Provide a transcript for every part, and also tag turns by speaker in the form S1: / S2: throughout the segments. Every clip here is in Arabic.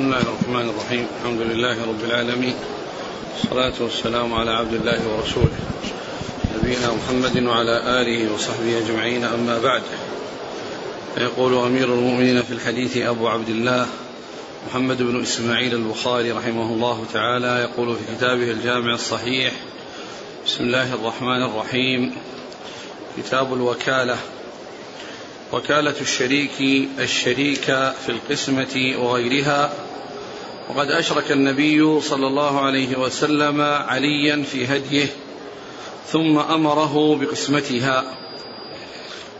S1: بسم الله الرحمن الرحيم. الحمد لله رب العالمين. والصلاة والسلام على عبد الله ورسوله. نبينا محمد وعلى آله وصحبه أجمعين. أما بعد يقول أمير المؤمنين في الحديث أبو عبد الله محمد بن إسماعيل البخاري رحمه الله تعالى يقول في كتابه الجامع الصحيح بسم الله الرحمن الرحيم. كتاب الوكالة. وكالة الشريك الشريك في القسمة وغيرها. وقد أشرك النبي صلى الله عليه وسلم عليا في هديه ثم أمره بقسمتها.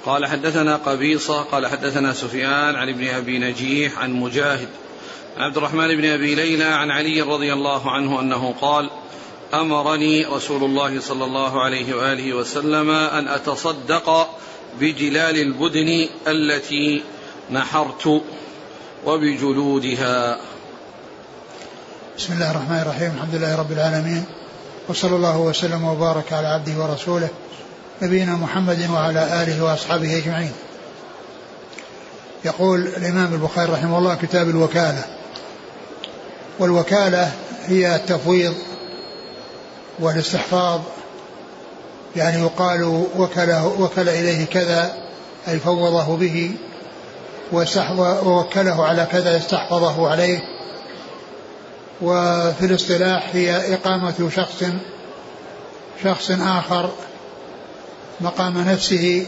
S1: قال حدثنا قبيصة قال حدثنا سفيان عن ابن أبي نجيح عن مجاهد عن عبد الرحمن بن أبي ليلى عن علي رضي الله عنه أنه قال أمرني رسول الله صلى الله عليه وآله وسلم أن أتصدق بجلال البدن التي نحرت وبجلودها.
S2: بسم الله الرحمن الرحيم الحمد لله رب العالمين وصلى الله وسلم وبارك على عبده ورسوله نبينا محمد وعلى آله وأصحابه أجمعين. يقول الإمام البخاري رحمه الله كتاب الوكالة. والوكالة هي التفويض والاستحفاظ يعني يقال وكله وكل إليه كذا أي فوضه به ووكله على كذا استحفظه عليه وفي الاصطلاح هي إقامة شخص شخص آخر مقام نفسه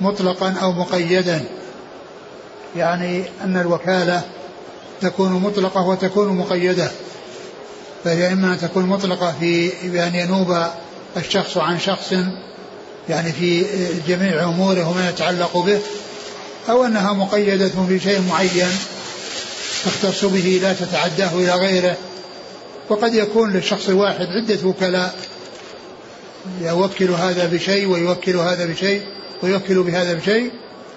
S2: مطلقا أو مقيدا. يعني أن الوكالة تكون مطلقة وتكون مقيدة فهي إما أن تكون مطلقة في بأن ينوب الشخص عن شخص يعني في جميع أموره وما يتعلق به أو أنها مقيدة في شيء معين. تختص به لا تتعداه إلى غيره. وقد يكون للشخص الواحد عدة وكلاء. يوكل هذا بشيء ويوكل هذا بشيء ويوكل بهذا بشيء.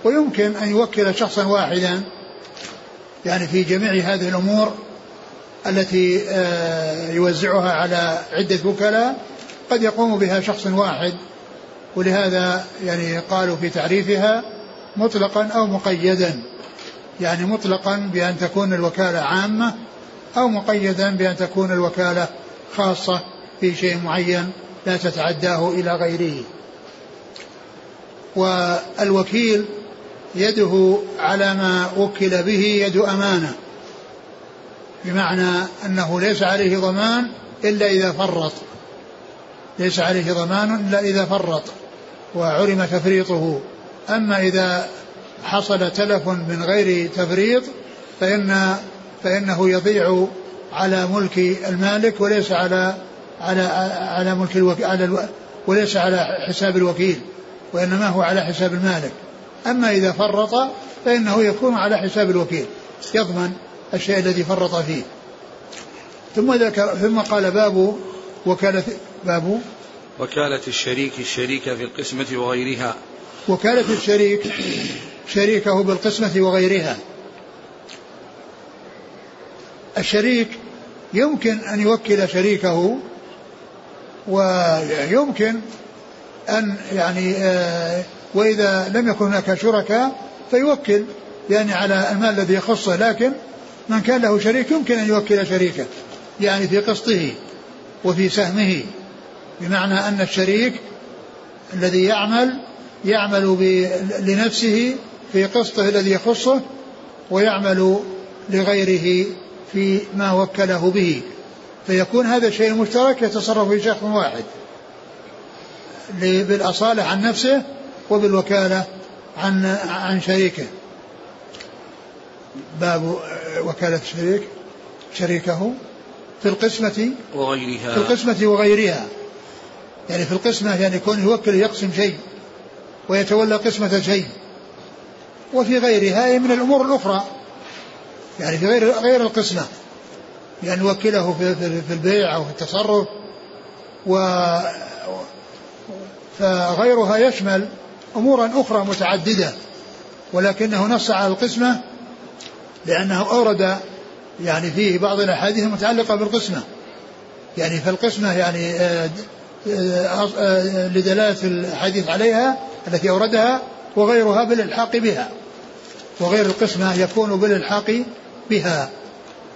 S2: ويمكن أن يوكل شخصا واحدا. يعني في جميع هذه الأمور التي آه، يوزعها على عدة وكلاء قد يقوم بها شخص واحد. ولهذا يعني قالوا في تعريفها مطلقا أو مقيدا. يعني مطلقا بأن تكون الوكالة عامة أو مقيدا بأن تكون الوكالة خاصة في شيء معين لا تتعداه إلى غيره. والوكيل يده على ما وكل به يد أمانة بمعنى أنه ليس عليه ضمان إلا إذا فرط. ليس عليه ضمان إلا إذا فرط وعلم تفريطه. أما إذا حصل تلف من غير تفريط فإن فإنه يضيع على ملك المالك وليس على على على ملك الوكيل على وليس على حساب الوكيل وإنما هو على حساب المالك. أما إذا فرط فإنه يكون على حساب الوكيل. يضمن الشيء الذي فرط فيه. ثم ذكر ثم قال باب وكالة باب
S1: وكالة الشريك الشريك في القسمة وغيرها.
S2: وكالة الشريك شريكه بالقسمة وغيرها. الشريك يمكن أن يوكل شريكه ويمكن أن يعني آه، وإذا لم يكن هناك شركاء فيوكل يعني على المال الذي يخصه لكن من كان له شريك يمكن أن يوكل شريكه يعني في قسطه وفي سهمه. بمعنى أن الشريك الذي يعمل يعمل لنفسه في قسطه الذي يخصه ويعمل لغيره في ما وكله به. فيكون هذا الشيء المشترك يتصرف في شخص واحد. بالأصالة عن نفسه وبالوكالة عن عن شريكه. باب وكالة الشريك شريكه في القسمة
S1: وغيرها.
S2: في القسمة وغيرها. يعني في القسمة يعني يكون يوكل يقسم شيء ويتولى قسمة شيء. وفي غيرها من الأمور الأخرى. يعني في غير غير القسمة. يعني نوكله في, في البيع أو في التصرف. و فغيرها يشمل أمورا أخرى متعددة. ولكنه نص على القسمة لأنه أورد يعني فيه بعض الأحاديث المتعلقة بالقسمة. يعني فالقسمة يعني آه، آه، آه، لدلالة الحديث عليها التي أوردها وغيرها بالإلحاق بها وغير القسمة يكون بالإلحاق بها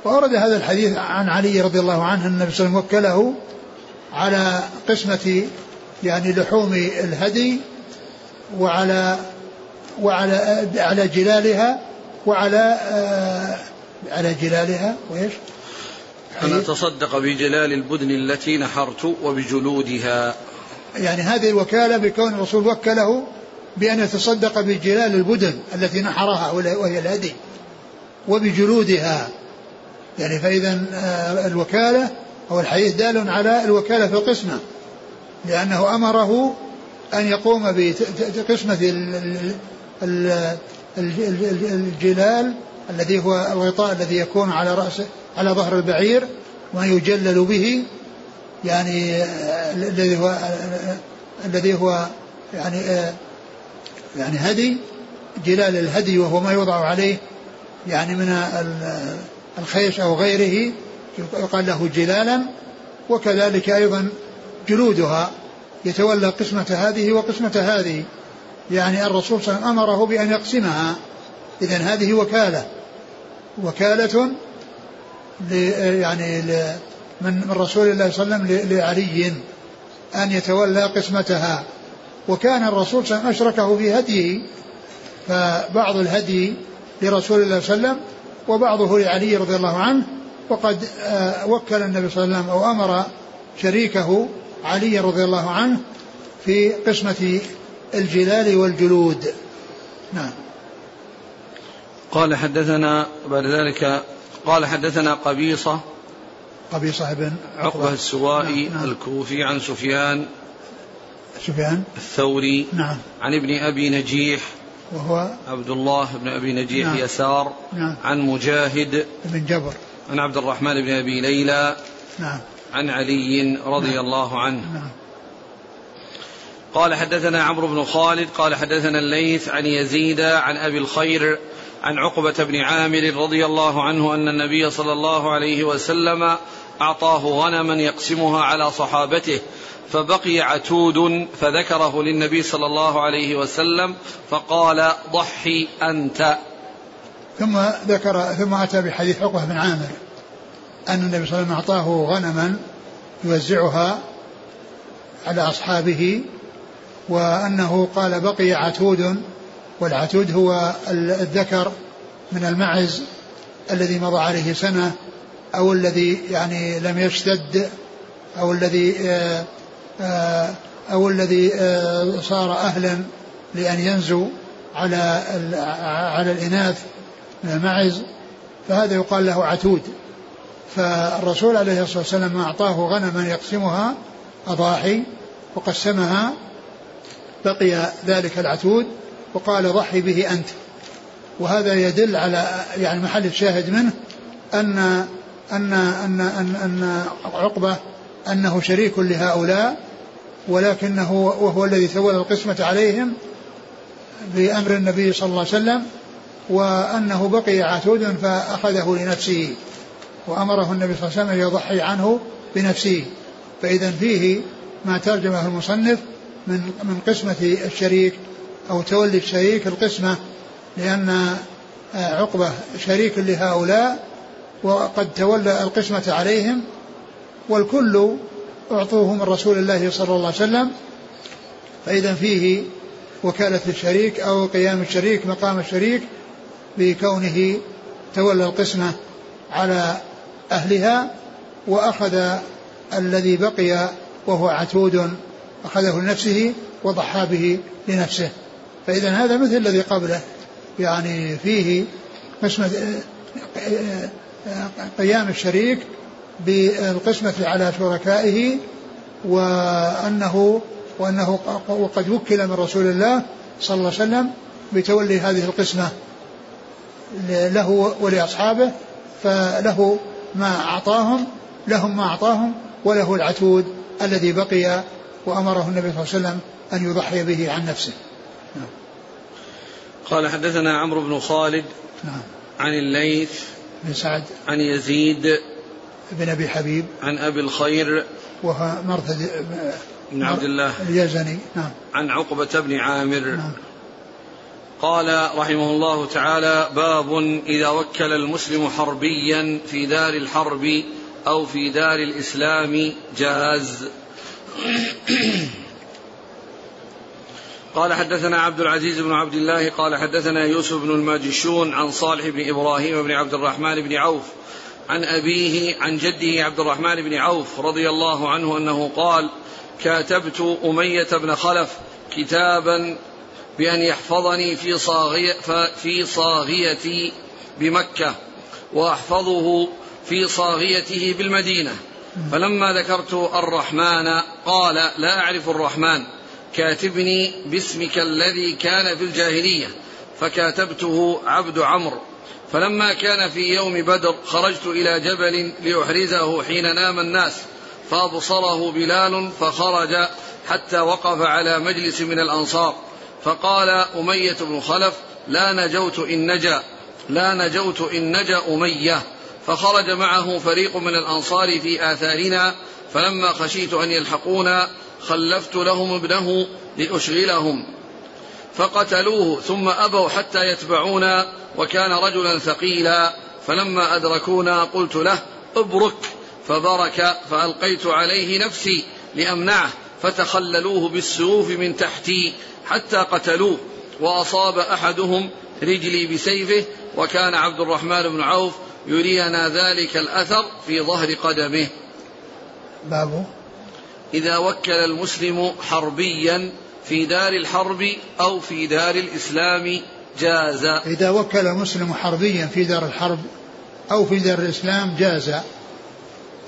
S2: وأورد هذا الحديث عن علي رضي الله عنه أن النبي صلى الله عليه وسلم وكله على قسمة يعني لحوم الهدي وعلى وعلى على جلالها وعلى آه على جلالها وإيش؟
S1: أن أتصدق بجلال البدن التي نحرت وبجلودها
S2: يعني هذه الوكالة بكون الرسول وكله بأن يتصدق بجلال البدن التي نحرها وهي الهدي وبجلودها. يعني فإذا آه، الوكالة أو الحديث دال على الوكالة في القسمة لأنه أمره أن يقوم بقسمة الجلال الذي هو الغطاء الذي يكون على رأس على ظهر البعير وأن يجلل به يعني آه، الذي هو آه، الذي هو يعني يعني هدي جلال الهدي وهو ما يوضع عليه يعني من الخيش أو غيره يقال له جلالا وكذلك أيضا جلودها يتولى قسمة هذه وقسمة هذه. يعني الرسول صلى الله عليه وسلم أمره بأن يقسمها. إذا هذه وكالة. وكالة يعني من من رسول الله صلى الله عليه وسلم لعلي أن يتولى قسمتها. وكان الرسول صلى الله عليه وسلم أشركه في هديه فبعض الهدي لرسول الله صلى الله عليه وسلم وبعضه لعلي رضي الله عنه وقد آه، وكل النبي صلى الله عليه وسلم أو أمر شريكه علي رضي الله عنه في قسمة الجلال والجلود نعم
S1: قال حدثنا بعد ذلك قال حدثنا قبيصة
S2: قبيصة بن
S1: عقبة السوائي نعم. نعم. الكوفي عن سفيان
S2: سفيان؟
S1: الثوري.
S2: نعم.
S1: عن ابن أبي نجيح.
S2: وهو؟
S1: عبد الله بن أبي نجيح نعم. يسار. نعم. عن مجاهد.
S2: بن جبر.
S1: عن عبد الرحمن بن أبي ليلى.
S2: نعم.
S1: عن علي رضي نعم. الله عنه. نعم. قال حدثنا عمرو بن خالد. قال حدثنا الليث عن يزيد عن أبي الخير عن عقبة بن عامر رضي الله عنه أن النبي صلى الله عليه وسلم أعطاه غنما يقسمها على صحابته فبقي عتود فذكره للنبي صلى الله عليه وسلم فقال ضحي أنت.
S2: ثم ذكر ثم أتى بحديث عقبة بن عامر أن النبي صلى الله عليه وسلم أعطاه غنما يوزعها على أصحابه وأنه قال بقي عتود والعتود هو الذكر من المعز الذي مضى عليه سنة أو الذي يعني لم يشتد أو الذي آه، أو الذي آه، صار أهلا لأن ينزو على على الإناث من المعز فهذا يقال له عتود. فالرسول عليه الصلاة والسلام أعطاه غنما يقسمها أضاحي وقسمها بقي ذلك العتود وقال ضحي به أنت. وهذا يدل على يعني محل الشاهد منه أن أن أن أن, أن عقبة أنه شريك لهؤلاء ولكنه وهو الذي تولى القسمة عليهم بأمر النبي صلى الله عليه وسلم وأنه بقي عتود فأخذه لنفسه وأمره النبي صلى الله عليه وسلم يضحي عنه بنفسه. فإذا فيه ما ترجمه المصنف من من قسمة الشريك أو تولي الشريك القسمة لأن عقبة شريك لهؤلاء وقد تولى القسمة عليهم والكل أعطوه من رسول الله صلى الله عليه وسلم فإذا فيه وكالة الشريك أو قيام الشريك مقام الشريك بكونه تولى القسمة على أهلها وأخذ الذي بقي وهو عتود أخذه لنفسه وضحى به لنفسه. فإذا هذا مثل الذي قبله يعني فيه قسمة قيام الشريك بالقسمة على شركائه وأنه وأنه وقد وكل من رسول الله صلى الله عليه وسلم بتولي هذه القسمة له ولأصحابه فله ما أعطاهم لهم ما أعطاهم وله العتود الذي بقي وأمره النبي صلى الله عليه وسلم أن يضحي به عن نفسه نعم.
S1: قال حدثنا عمرو بن خالد
S2: نعم.
S1: عن الليث
S2: بن سعد
S1: عن يزيد
S2: بن أبي حبيب
S1: عن أبي الخير
S2: وهو مرثد
S1: بن عبد الله.
S2: اليزني. نعم.
S1: عن عقبة بن عامر.
S2: نعم.
S1: قال رحمه الله تعالى باب إذا وكل المسلم حربيا في دار الحرب أو في دار الإسلام جاز. قال حدثنا عبد العزيز بن عبد الله قال حدثنا يوسف بن الماجشون عن صالح بن إبراهيم بن عبد الرحمن بن عوف عن أبيه عن جده عبد الرحمن بن عوف رضي الله عنه أنه قال كاتبت أمية بن خلف كتابا بأن يحفظني في صاغية في صاغيتي بمكة وأحفظه في صاغيته بالمدينة. فلما ذكرت الرحمن قال لا أعرف الرحمن كاتبني باسمك الذي كان في الجاهلية فكاتبته عبد عمرو. فلما كان في يوم بدر خرجت إلى جبل لأحرزه حين نام الناس فأبصره بلال فخرج حتى وقف على مجلس من الأنصار فقال أمية بن خلف لا نجوت إن نجا لا نجوت إن نجا أمية. فخرج معه فريق من الأنصار في آثارنا فلما خشيت أن يلحقونا خلفت لهم ابنه لأشغلهم. فقتلوه ثم أبوا حتى يتبعونا وكان رجلا ثقيلا. فلما أدركونا قلت له ابرك. فبرك فألقيت عليه نفسي لأمنعه. فتخللوه بالسيوف من تحتي حتى قتلوه. وأصاب أحدهم رجلي بسيفه. وكان عبد الرحمن بن عوف يرينا ذلك الأثر في ظهر قدمه.
S2: باب
S1: إذا وكل المسلم حربيا في دار الحرب أو في دار الإسلام جاز.
S2: إذا وكل مسلم حربيا في دار الحرب أو في دار الإسلام جاز.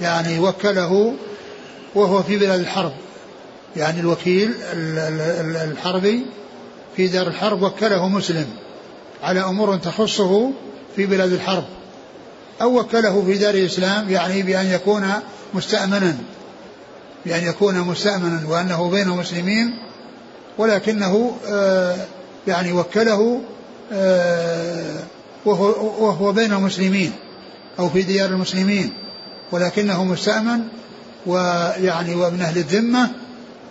S2: يعني وكله وهو في بلاد الحرب. يعني الوكيل الحربي في دار الحرب وكله مسلم. على أمور تخصه في بلاد الحرب. أو وكله في دار الإسلام يعني بأن يكون مستأمنا. بأن يكون مستأمنا وأنه بين مسلمين ولكنه آه، يعني وكله آه، وهو, وهو بين المسلمين أو في ديار المسلمين ولكنه مستأمن ويعني وابن أهل الذمة.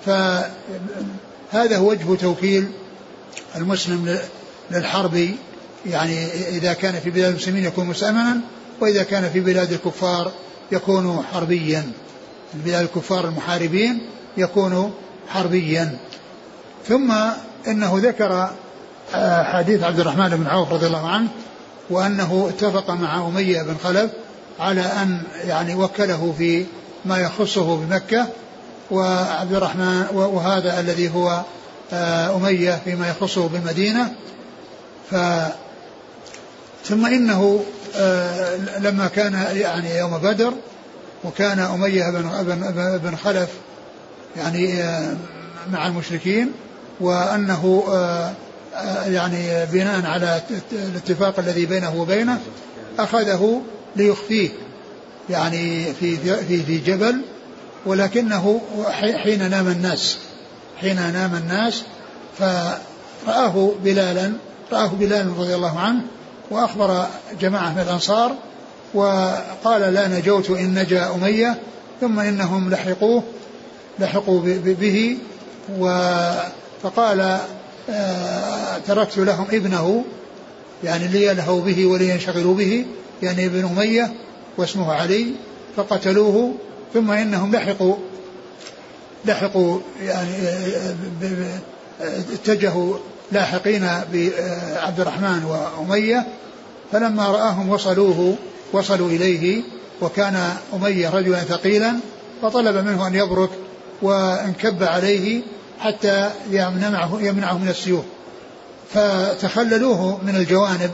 S2: فهذا هو وجه توكيل المسلم للحرب يعني إذا كان في بلاد المسلمين يكون مستأمنا وإذا كان في بلاد الكفار يكون حربيا. بلاد الكفار المحاربين يكون حربيا. ثم إنه ذكر آه، حديث عبد الرحمن بن عوف رضي الله عنه وأنه اتفق مع أمية بن خلف على أن يعني وكله في ما يخصه بمكة وعبد الرحمن وهذا الذي هو آه، أمية فيما يخصه بالمدينة. ف ثم إنه آه، لما كان يعني يوم بدر وكان أمية بن, بن, خلف يعني مع المشركين وأنه آه، آه، يعني بناء على الاتفاق الذي بينه وبينه أخذه ليخفيه يعني في في في جبل ولكنه حين نام الناس حين نام الناس فرآه بلالا رآه بلال رضي الله عنه وأخبر جماعة من الأنصار وقال لا نجوت إن نجا أمية ثم إنهم لحقوه لحقوا به فقال آه، تركت لهم ابنه يعني ليلهوا به ولينشغلوا به يعني ابن أمية واسمه علي فقتلوه ثم إنهم لحقوا لحقوا يعني آه، اتجهوا لاحقين بعبد الرحمن وأمية فلما رآهم وصلوه وصلوا إليه وكان أمية رجلا ثقيلا فطلب منه أن يبرك وانكب عليه حتى يمنعه, يمنعه من السيوف. فتخللوه من الجوانب.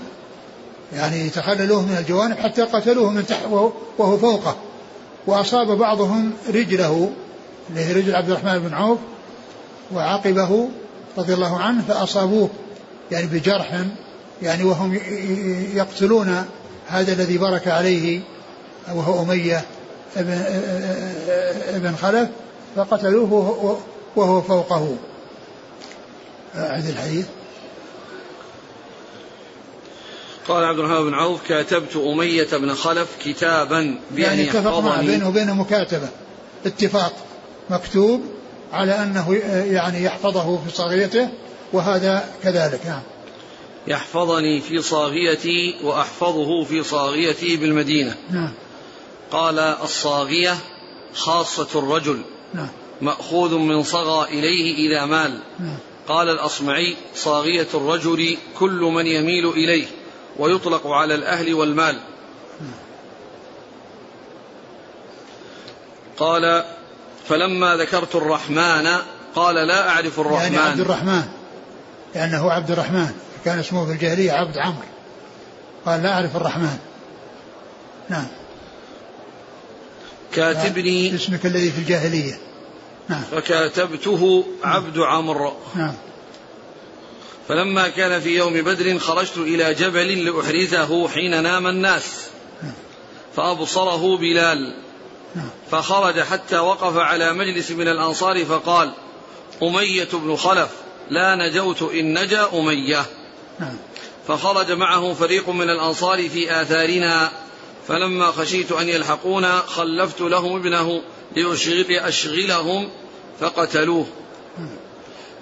S2: يعني تخللوه من الجوانب حتى قتلوه من تحت وهو فوقه. وأصاب بعضهم رجله اللي هي رجل عبد الرحمن بن عوف وعقبه رضي الله عنه فأصابوه. يعني بجرح يعني وهم يقتلون هذا الذي برك عليه وهو أمية ابن خلف فقتلوه وهو فوقه. أعد الحديث
S1: قال عبد الرحمن بن عوف كاتبت أمية بن خلف كتابا
S2: بأن يعني اتفق بينه وبينه مكاتبة. اتفاق مكتوب على أنه يعني يحفظه في صغيرته وهذا كذلك نعم.
S1: يحفظني في صاغيتي وأحفظه في صاغيتي بالمدينة.
S2: نعم.
S1: قال الصاغية خاصة الرجل.
S2: نعم.
S1: مأخوذ من صغى إليه إذا مال. قال الأصمعي صاغية الرجل كل من يميل إليه ويطلق على الأهل والمال. قال فلما ذكرت الرحمن قال لا أعرف الرحمن.
S2: يعني عبد الرحمن. لأنه عبد الرحمن. كان اسمه في الجاهلية عبد عمرو. قال لا أعرف الرحمن. نعم.
S1: كاتبني
S2: اسمك الذي في الجاهلية.
S1: نعم. فكاتبته عبد عمرو.
S2: نعم.
S1: فلما كان في يوم بدر خرجت إلى جبل لأحرزه حين نام الناس.
S2: نعم.
S1: فأبصره بلال.
S2: نعم.
S1: فخرج حتى وقف على مجلس من الأنصار فقال أمية بن خلف لا نجوت إن نجا أمية.
S2: نعم.
S1: فخرج معه فريق من الأنصار في آثارنا. فلما خشيت أن يلحقونا خلفت لهم ابنه لأشغلهم فقتلوه.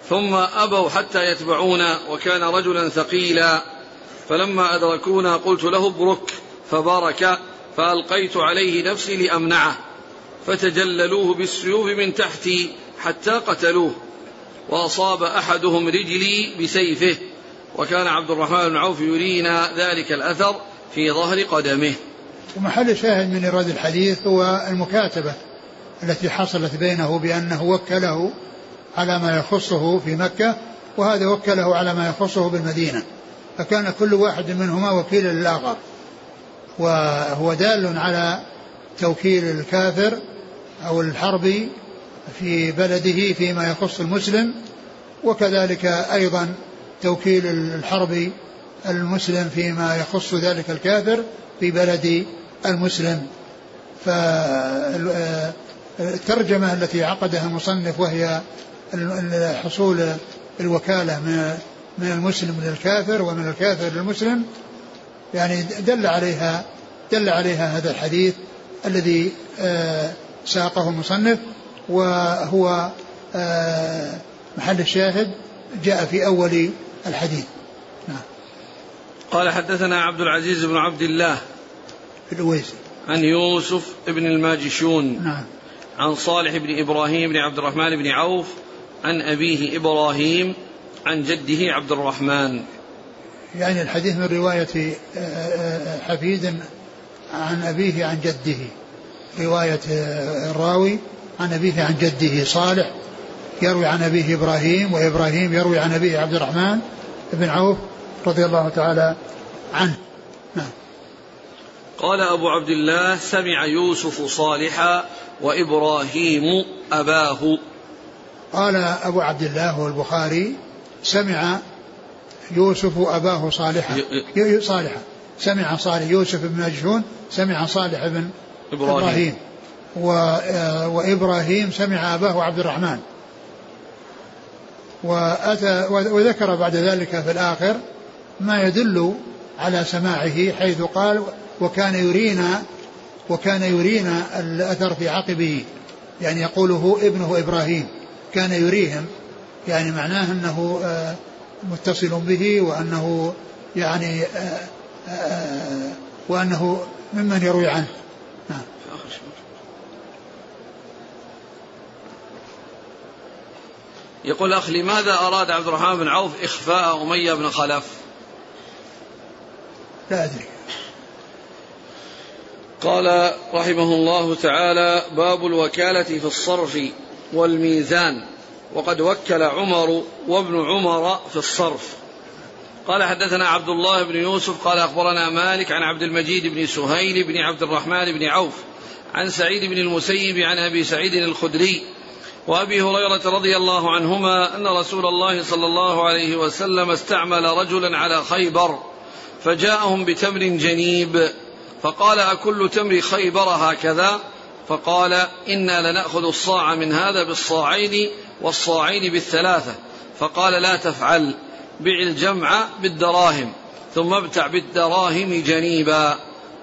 S1: ثم أبوا حتى يتبعونا وكان رجلا ثقيلا. فلما أدركونا قلت له ابرك فبارك فألقيت عليه نفسي لأمنعه. فتجللوه بالسيوف من تحتي حتى قتلوه. وأصاب أحدهم رجلي بسيفه. وكان عبد الرحمن بن عوف يرينا ذلك الأثر في ظهر قدمه.
S2: ومحل شاهد من إيراد الحديث هو المكاتبة. التي حصلت بينه بأنه وكله على ما يخصه في مكة وهذا وكله على ما يخصه بالمدينة. فكان كل واحد منهما وكيلا للآخر. وهو دال على توكيل الكافر أو الحربي في بلده فيما يخص المسلم وكذلك أيضا توكيل الحربي المسلم فيما يخص ذلك الكافر في بلد المسلم. فالترجمة التي عقدها المصنف وهي حصول الوكالة من المسلم للكافر ومن الكافر للمسلم. يعني دل عليها دل عليها هذا الحديث الذي آه، ساقه المصنف وهو آه، محل الشاهد جاء في أول الحديث. نعم.
S1: قال حدثنا عبد العزيز بن عبد الله
S2: الأويسي.
S1: عن يوسف بن الماجشون.
S2: نعم.
S1: عن صالح بن إبراهيم بن عبد الرحمن بن عوف عن أبيه إبراهيم عن جده عبد الرحمن.
S2: يعني الحديث من رواية آه، آه، حفيد عن أبيه عن جده. رواية آه، الراوي عن أبيه عن جده. صالح يروي عن أبيه إبراهيم وإبراهيم يروي عن أبيه عبد الرحمن بن عوف رضي الله تعالى عنه. نعم.
S1: قال أبو عبد الله سمع يوسف صالحا وإبراهيم أباه.
S2: قال أبو عبد الله هو البخاري سمع يوسف أباه صالحا. صالحا. سمع صالح يوسف بن مجشون سمع صالح بن إبراهيم, إبراهيم. وإبراهيم سمع أباه عبد الرحمن. وأتى وذكر بعد ذلك في الآخر ما يدل على سماعه حيث قال وكان يرينا وكان يرينا الأثر في عقبه. يعني يقوله ابنه إبراهيم. كان يريهم. يعني معناه أنه آه، متصل به وأنه يعني آه، آه، وأنه ممن يروي عنه. نعم.
S1: يقول أخ لماذا أراد عبد الرحمن بن عوف إخفاء أمية بن خلف؟
S2: لا أدري.
S1: قال رحمه الله تعالى باب الوكالة في الصرف والميزان. وقد وكل عمر وابن عمر في الصرف. قال حدثنا عبد الله بن يوسف قال أخبرنا مالك عن عبد المجيد بن سهيل بن عبد الرحمن بن عوف عن سعيد بن المسيب عن أبي سعيد الخدري وأبي هريرة رضي الله عنهما أن رسول الله صلى الله عليه وسلم استعمل رجلا على خيبر فجاءهم بتمر جنيب. فقال أكل تمر خيبر هكذا؟ فقال إنا لنأخذ الصاع من هذا بالصاعين والصاعين بالثلاثة. فقال لا تفعل بع الجمع بالدراهم ثم ابتع بالدراهم جنيبا.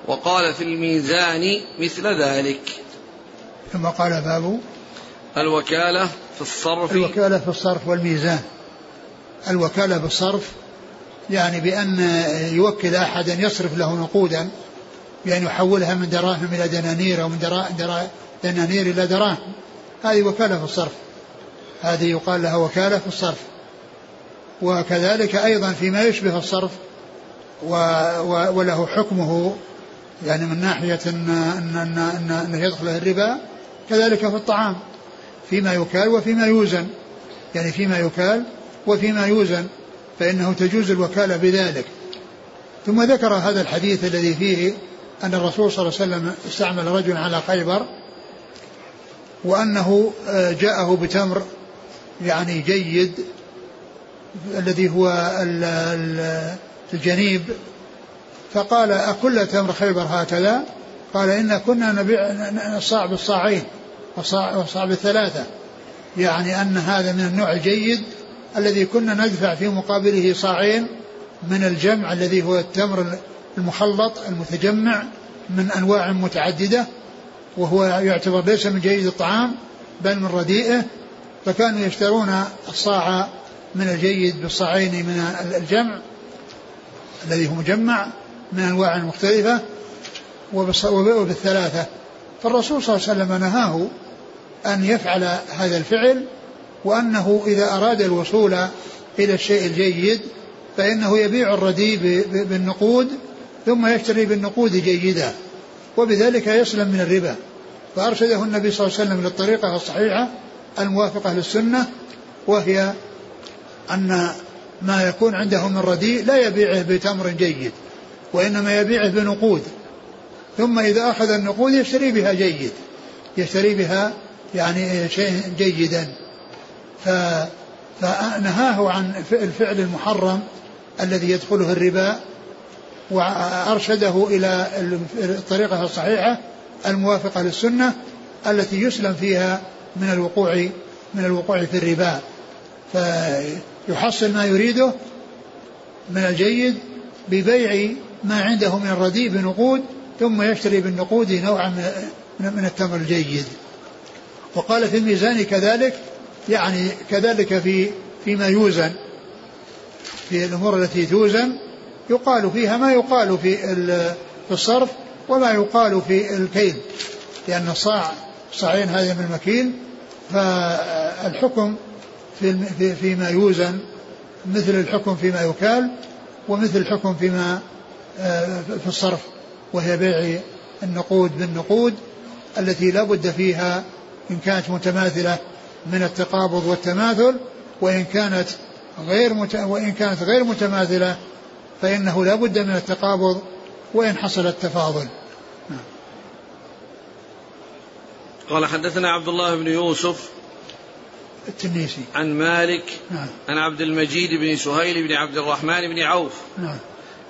S1: وقال في الميزان مثل ذلك.
S2: ثم قال باب
S1: الوكالة في الصرف.
S2: الوكالة في الصرف والميزان. الوكالة بالصرف يعني بأن يوكل أحدا يصرف له نقودا. بأن يحولها من دراهم إلى دنانير أو من دنانير إلى دراهم. هذه وكالة في الصرف. هذه يقال لها وكالة في الصرف. وكذلك أيضا فيما يشبه الصرف وله حكمه يعني من ناحية أن أن أن أن أنه يدخله الربا كذلك في الطعام. فيما يكال وفيما يوزن. يعني فيما يكال وفيما يوزن فإنه تجوز الوكالة بذلك. ثم ذكر هذا الحديث الذي فيه أن الرسول صلى الله عليه وسلم استعمل رجلا على خيبر وأنه آه، جاءه بتمر يعني جيد الذي هو الجنيب فقال أكل تمر خيبر هكذا؟ قال إن كنا نبيع الصاع بالصاعين والصاع بالثلاثة. يعني أن هذا من النوع الجيد الذي كنا ندفع في مقابله صاعين من الجمع الذي هو التمر المخلط المتجمع من أنواع متعددة وهو يعتبر ليس من جيد الطعام بل من رديئه. فكانوا يشترون الصاع من الجيد بالصاعين من الجمع الذي هو مجمع من أنواع مختلفة وبالثلاثة. فالرسول صلى الله عليه وسلم نهاه أن يفعل هذا الفعل وأنه إذا أراد الوصول إلى الشيء الجيد فإنه يبيع الرديء بالنقود ثم يشتري بالنقود جيدا وبذلك يسلم من الربا. فأرشده النبي صلى الله عليه وسلم للطريقة الصحيحة الموافقة للسنة وهي أن ما يكون عنده من رديء لا يبيعه بتمر جيد وإنما يبيعه بنقود. ثم إذا أخذ النقود يشتري بها جيد يشتري بها يعني شيء جيدا. فنهاه عن الفعل المحرم الذي يدخله الربا وأرشده إلى الطريقة الصحيحة الموافقة للسنة التي يسلم فيها من الوقوع من الوقوع في الربا. فيحصل ما يريده من الجيد ببيع ما عنده من الرديء بنقود ثم يشتري بالنقود نوعا من التمر الجيد. وقال في الميزان كذلك يعني كذلك في فيما يوزن في الأمور التي توزن. يقال فيها ما يقال في في الصرف وما يقال في الكيل لأن الصاع صاعين هذا من المكيل فالحكم في فيما يوزن مثل الحكم فيما يكال ومثل الحكم فيما آه، في الصرف وهي بيع النقود بالنقود التي لا بد فيها إن كانت متماثلة من التقابض والتماثل وإن كانت غير. وإن كانت غير متماثلة فإنه لا بد من التقابض وإن حصل التفاضل
S1: قال حدثنا عبد الله بن يوسف
S2: التنيسي
S1: عن مالك نعم. عن عبد المجيد بن سهيل بن عبد الرحمن بن عوف نعم.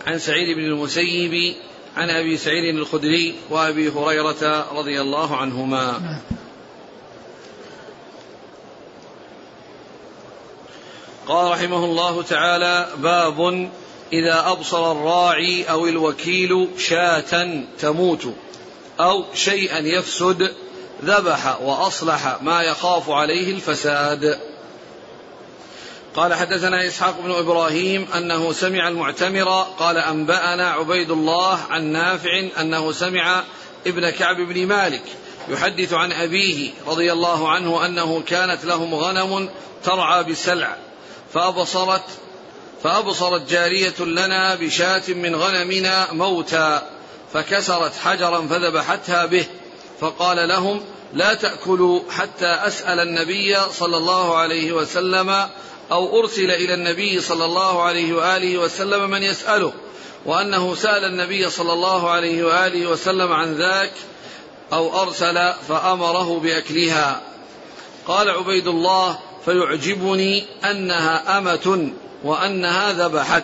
S1: عن سعيد بن المسيب عن أبي سعيد الخدري وأبي هريرة رضي الله عنهما نعم. قال رحمه الله تعالى باب إذا أبصر الراعي أو الوكيل شاة تموت أو شيئا يفسد ذبح وأصلح ما يخاف عليه الفساد. قال حدثنا إسحاق بن إبراهيم أنه سمع المعتمر قال أنبأنا عبيد الله عن نافع أنه سمع ابن كعب بن مالك يحدث عن أبيه رضي الله عنه أنه كانت لهم غنم ترعى بسلع فأبصرت فأبصرت جارية لنا بشاة من غنمنا موتى فكسرت حجرا فذبحتها به فقال لهم لا تأكلوا حتى أسأل النبي صلى الله عليه وسلم أو أرسل إلى النبي صلى الله عليه وآله وسلم من يسأله وأنه سأل النبي صلى الله عليه وآله وسلم عن ذاك أو أرسل فأمره بأكلها. قال عبيد الله فيعجبني أنها أمة وأنها ذبحت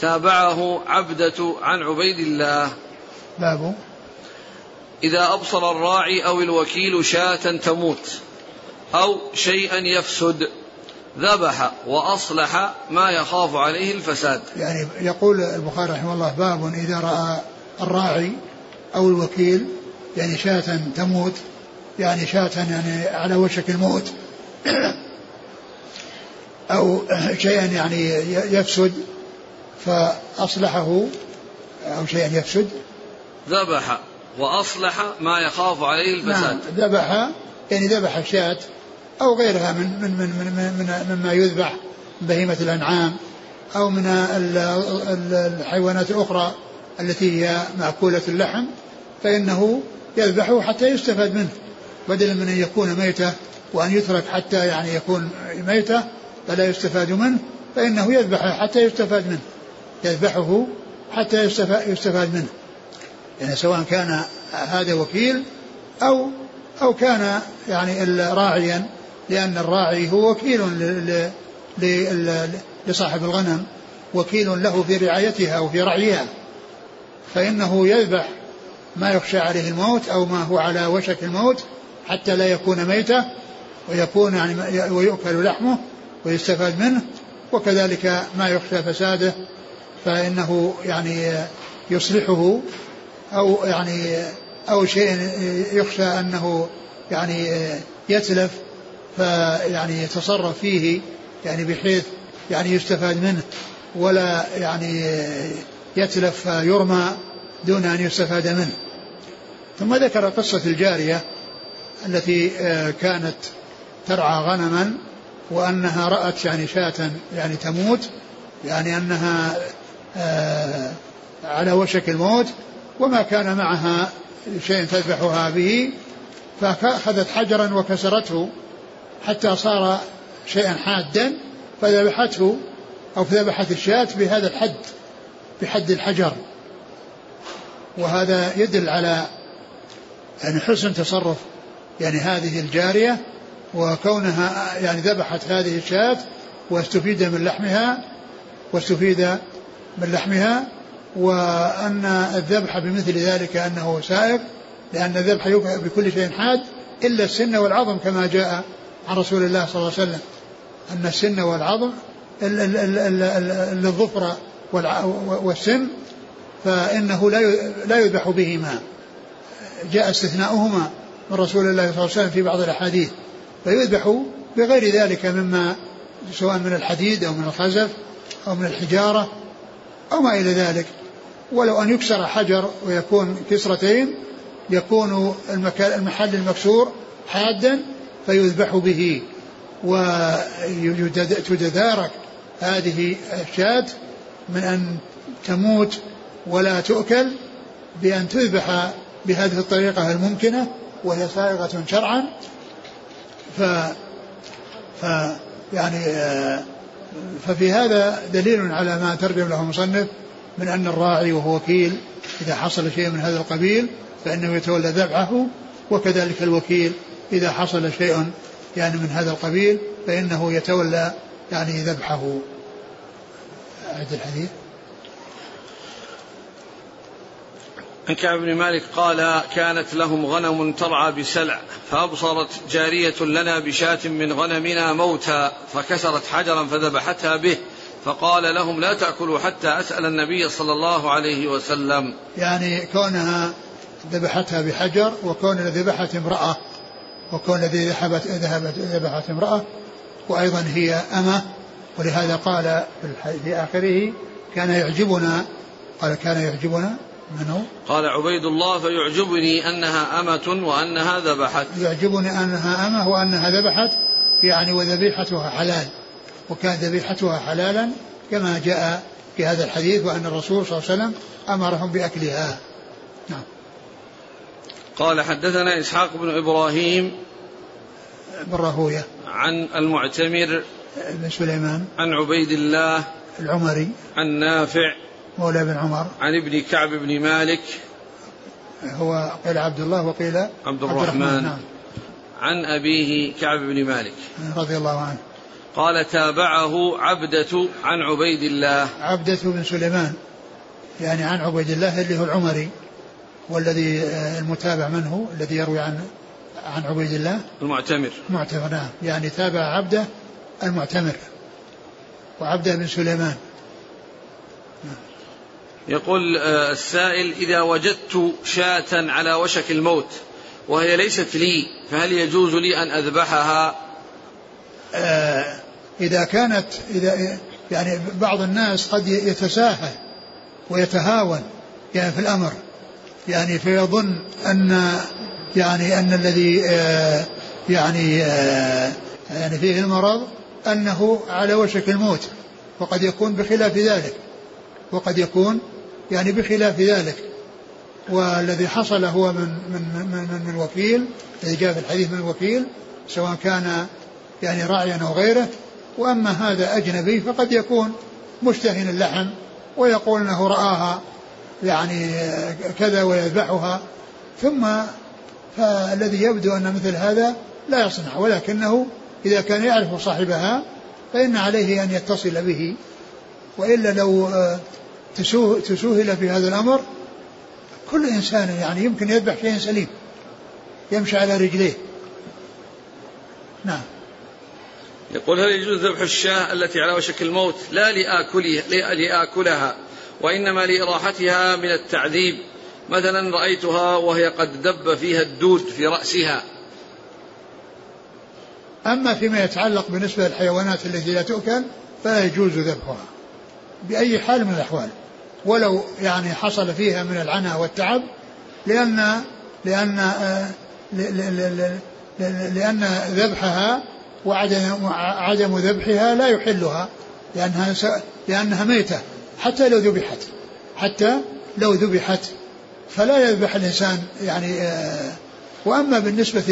S1: تابعه عبدة عن عبيد الله.
S2: باب.
S1: إذا أبصر الراعي أو الوكيل شاة تموت أو شيئا يفسد ذبح وأصلح ما يخاف عليه الفساد.
S2: يعني يقول البخاري رحمه الله باب إذا رأى الراعي أو الوكيل يعني شاة تموت يعني شاة يعني على وشك الموت. أو شيئا يعني يفسد فأصلحه أو شيئا يفسد.
S1: ذبح وأصلح ما يخاف عليه الفساد. نعم
S2: ذبح يعني ذبح الشاة أو غيرها من من من من, من مما يذبح بهيمة الأنعام أو من الحيوانات الأخرى التي هي مأكولة اللحم فإنه يذبحه حتى يستفاد منه بدلا من أن يكون ميتة وأن يترك حتى يعني يكون ميتة فلا يستفاد منه فإنه يذبحه حتى يستفاد منه. يذبحه حتى يستفاد منه. يعني سواء كان هذا وكيل أو أو كان يعني راعيا لأن الراعي هو وكيل لصاحب الغنم وكيل له في رعايتها وفي رعيها. فإنه يذبح ما يخشى عليه الموت أو ما هو على وشك الموت حتى لا يكون ميتة ويكون يعني ويؤكل لحمه ويستفاد منه وكذلك ما يخشى فساده فإنه يعني يصلحه أو يعني أو شيء يخشى أنه يعني يتلف فيعني يتصرف فيه يعني بحيث يعني يستفاد منه ولا يعني يتلف فيرمى دون أن يستفاد منه. ثم ذكر قصة الجارية التي كانت ترعى غنما وأنها رأت يعني شاة يعني تموت يعني أنها آه، على وشك الموت وما كان معها شيء تذبحها به فأخذت حجرا وكسرته حتى صار شيئا حادا فذبحته أو ذبحت الشاة بهذا الحد بحد الحجر. وهذا يدل على يعني حسن تصرف يعني هذه الجارية وكونها يعني ذبحت هذه الشاة واستفيد من لحمها واستفيد من لحمها وأن الذبح بمثل ذلك أنه سائق لأن الذبح بكل شيء حاد إلا السن والعظم كما جاء عن رسول الله صلى الله عليه وسلم. أن السن والعظم الظفر والسن فإنه لا يذبح بهما. جاء استثناؤهما من رسول الله صلى الله عليه وسلم في بعض الأحاديث. فيذبح بغير ذلك مما سواء من الحديد أو من الخزف أو من الحجارة أو ما إلى ذلك. ولو أن يكسر حجر ويكون كسرتين يكون المحل المكسور حادا فيذبح به. وتتدارك هذه الشاة من أن تموت ولا تؤكل بأن تذبح بهذه الطريقة الممكنة وهي سائغة شرعا. ف, ف يعني ففي هذا دليل على ما ترجم له المصنف من أن الراعي وهو وكيل إذا حصل شيء من هذا القبيل فإنه يتولى ذبحه وكذلك الوكيل إذا حصل شيء يعني من هذا القبيل فإنه يتولى يعني ذبحه. أعد الحديث؟
S1: عن كعب بن مالك قال كانت لهم غنم ترعى بسلع فأبصرت جارية لنا بشاة من غنمنا موتى فكسرت حجرا فذبحتها به فقال لهم لا تأكلوا حتى أسأل النبي صلى الله عليه وسلم.
S2: يعني كونها ذبحتها بحجر وكون ذبحت امرأة وكون الذي ذهبت ذهبت ذبحت امرأة وأيضا هي أمة ولهذا قال في آخره كان يعجبنا قال كان يعجبنا من هو؟
S1: قال عبيد الله فيعجبني أنها أمة وأنها ذبحت.
S2: يعجبني أنها أمة وأنها ذبحت يعني وذبيحتها حلال. وكان ذبيحتها حلالا كما جاء في هذا الحديث وأن الرسول صلى الله عليه وسلم أمرهم بأكلها. نعم.
S1: قال حدثنا إسحاق بن إبراهيم
S2: بن راهوية.
S1: عن المعتمر
S2: بن سليمان.
S1: عن عبيد الله
S2: العمري.
S1: عن نافع
S2: مولى بن عمر.
S1: عن ابن كعب بن مالك.
S2: هو قيل عبد الله وقيل
S1: عبد الرحمن, عبد الرحمن. نعم. عن أبيه كعب بن مالك.
S2: رضي الله عنه.
S1: قال تابعه عبدة عن عبيد الله.
S2: عبدة بن سليمان. يعني عن عبيد الله اللي هو العمري والذي آه، المتابع من هو الذي يروي عن عن عبيد الله.
S1: المعتمر.
S2: معتمر نعم. يعني تابع عبده المعتمر. وعبده بن سليمان.
S1: يقول آه، السائل إذا وجدت شاة على وشك الموت وهي ليست لي فهل يجوز لي أن أذبحها؟
S2: آه إذا كانت إذا يعني بعض الناس قد يتساهل ويتهاون يعني في الأمر يعني فيظن أن يعني أن الذي آه، يعني يعني فيه المرض أنه على وشك الموت وقد يكون بخلاف ذلك وقد يكون يعني بخلاف ذلك. والذي حصل هو من من من, من الوكيل الذي جاء في الحديث من الوكيل سواء كان يعني راعيا أو غيره. وأما هذا أجنبي فقد يكون مشتهي اللحم ويقول إنه رآها يعني كذا ويذبحها. ثم فالذي يبدو أن مثل هذا لا يصنع ولكنه إذا كان يعرف صاحبها فإن عليه أن يتصل به. وإلا لو تسوهل في هذا الأمر كل إنسان يعني يمكن يذبح شيء سليم يمشي على رجليه. نعم.
S1: يقول هل يجوز ذبح الشاة التي على وشك الموت؟ لا لآكلها, لآكلها وإنما لإراحتها من التعذيب. مثلا رأيتها وهي قد دب فيها الدود في رأسها.
S2: أما فيما يتعلق بالنسبة للحيوانات التي لا تؤكل فلا يجوز ذبحها بأي حال من الأحوال. ولو يعني حصل فيها من العناء والتعب لأن لأن آه، لأن ذبحها وعدم عدم ذبحها لا يحلها لأنها لأنها ميتة حتى لو ذبحت حتى لو ذبحت فلا يذبح الإنسان يعني آه، وأما بالنسبة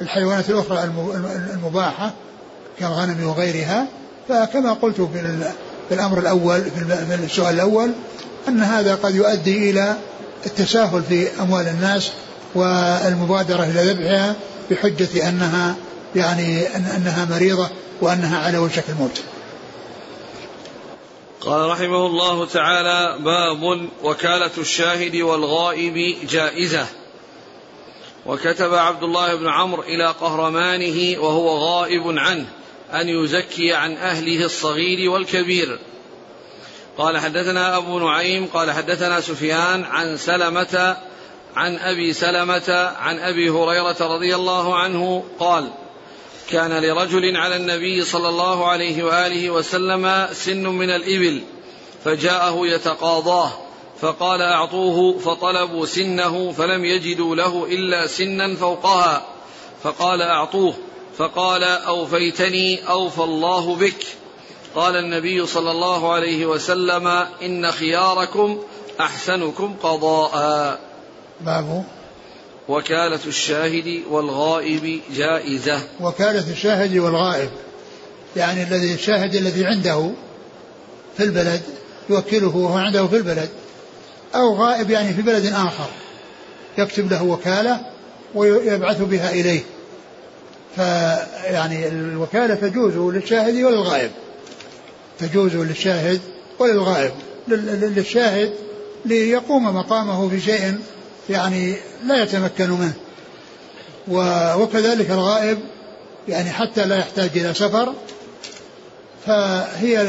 S2: للحيوانات الأخرى المباحة كالغنم وغيرها فكما قلت في الأمر الأول في السؤال الأول أن هذا قد يؤدي إلى التساهل في أموال الناس والمبادرة إلى ذبحها بحجة أنها يعني أنها مريضة وأنها على وشك الموت.
S1: قال رحمه الله تعالى باب وكالة الشاهد والغائب جائزة. وكتب عبد الله بن عمرو إلى قهرمانه وهو غائب عنه. أن يزكي عن أهله الصغير والكبير. قال حدثنا أبو نعيم قال حدثنا سفيان عن سلمة عن أبي سلمة عن أبي هريرة رضي الله عنه قال كان لرجل على النبي صلى الله عليه وآله وسلم سن من الإبل فجاءه يتقاضاه فقال أعطوه فطلبوا سنه فلم يجدوا له إلا سنا فوقها فقال أعطوه. فقال أوفيتني أوفى الله بك. قال النبي صلى الله عليه وسلم إن خياركم أحسنكم قضاء.
S2: باب.
S1: وكالة الشاهد والغائب جائزة.
S2: وكالة الشاهد والغائب. يعني الذي الشاهد الذي عنده في البلد يوكله وهو عنده في البلد. أو غائب يعني في بلد آخر. يكتب له وكالة ويبعث بها إليه. فيعني الوكالة تجوز للشاهد وللغائب. تجوز للشاهد وللغائب. للشاهد ليقوم مقامه في شيء يعني لا يتمكن منه. وكذلك الغائب يعني حتى لا يحتاج إلى سفر. فهي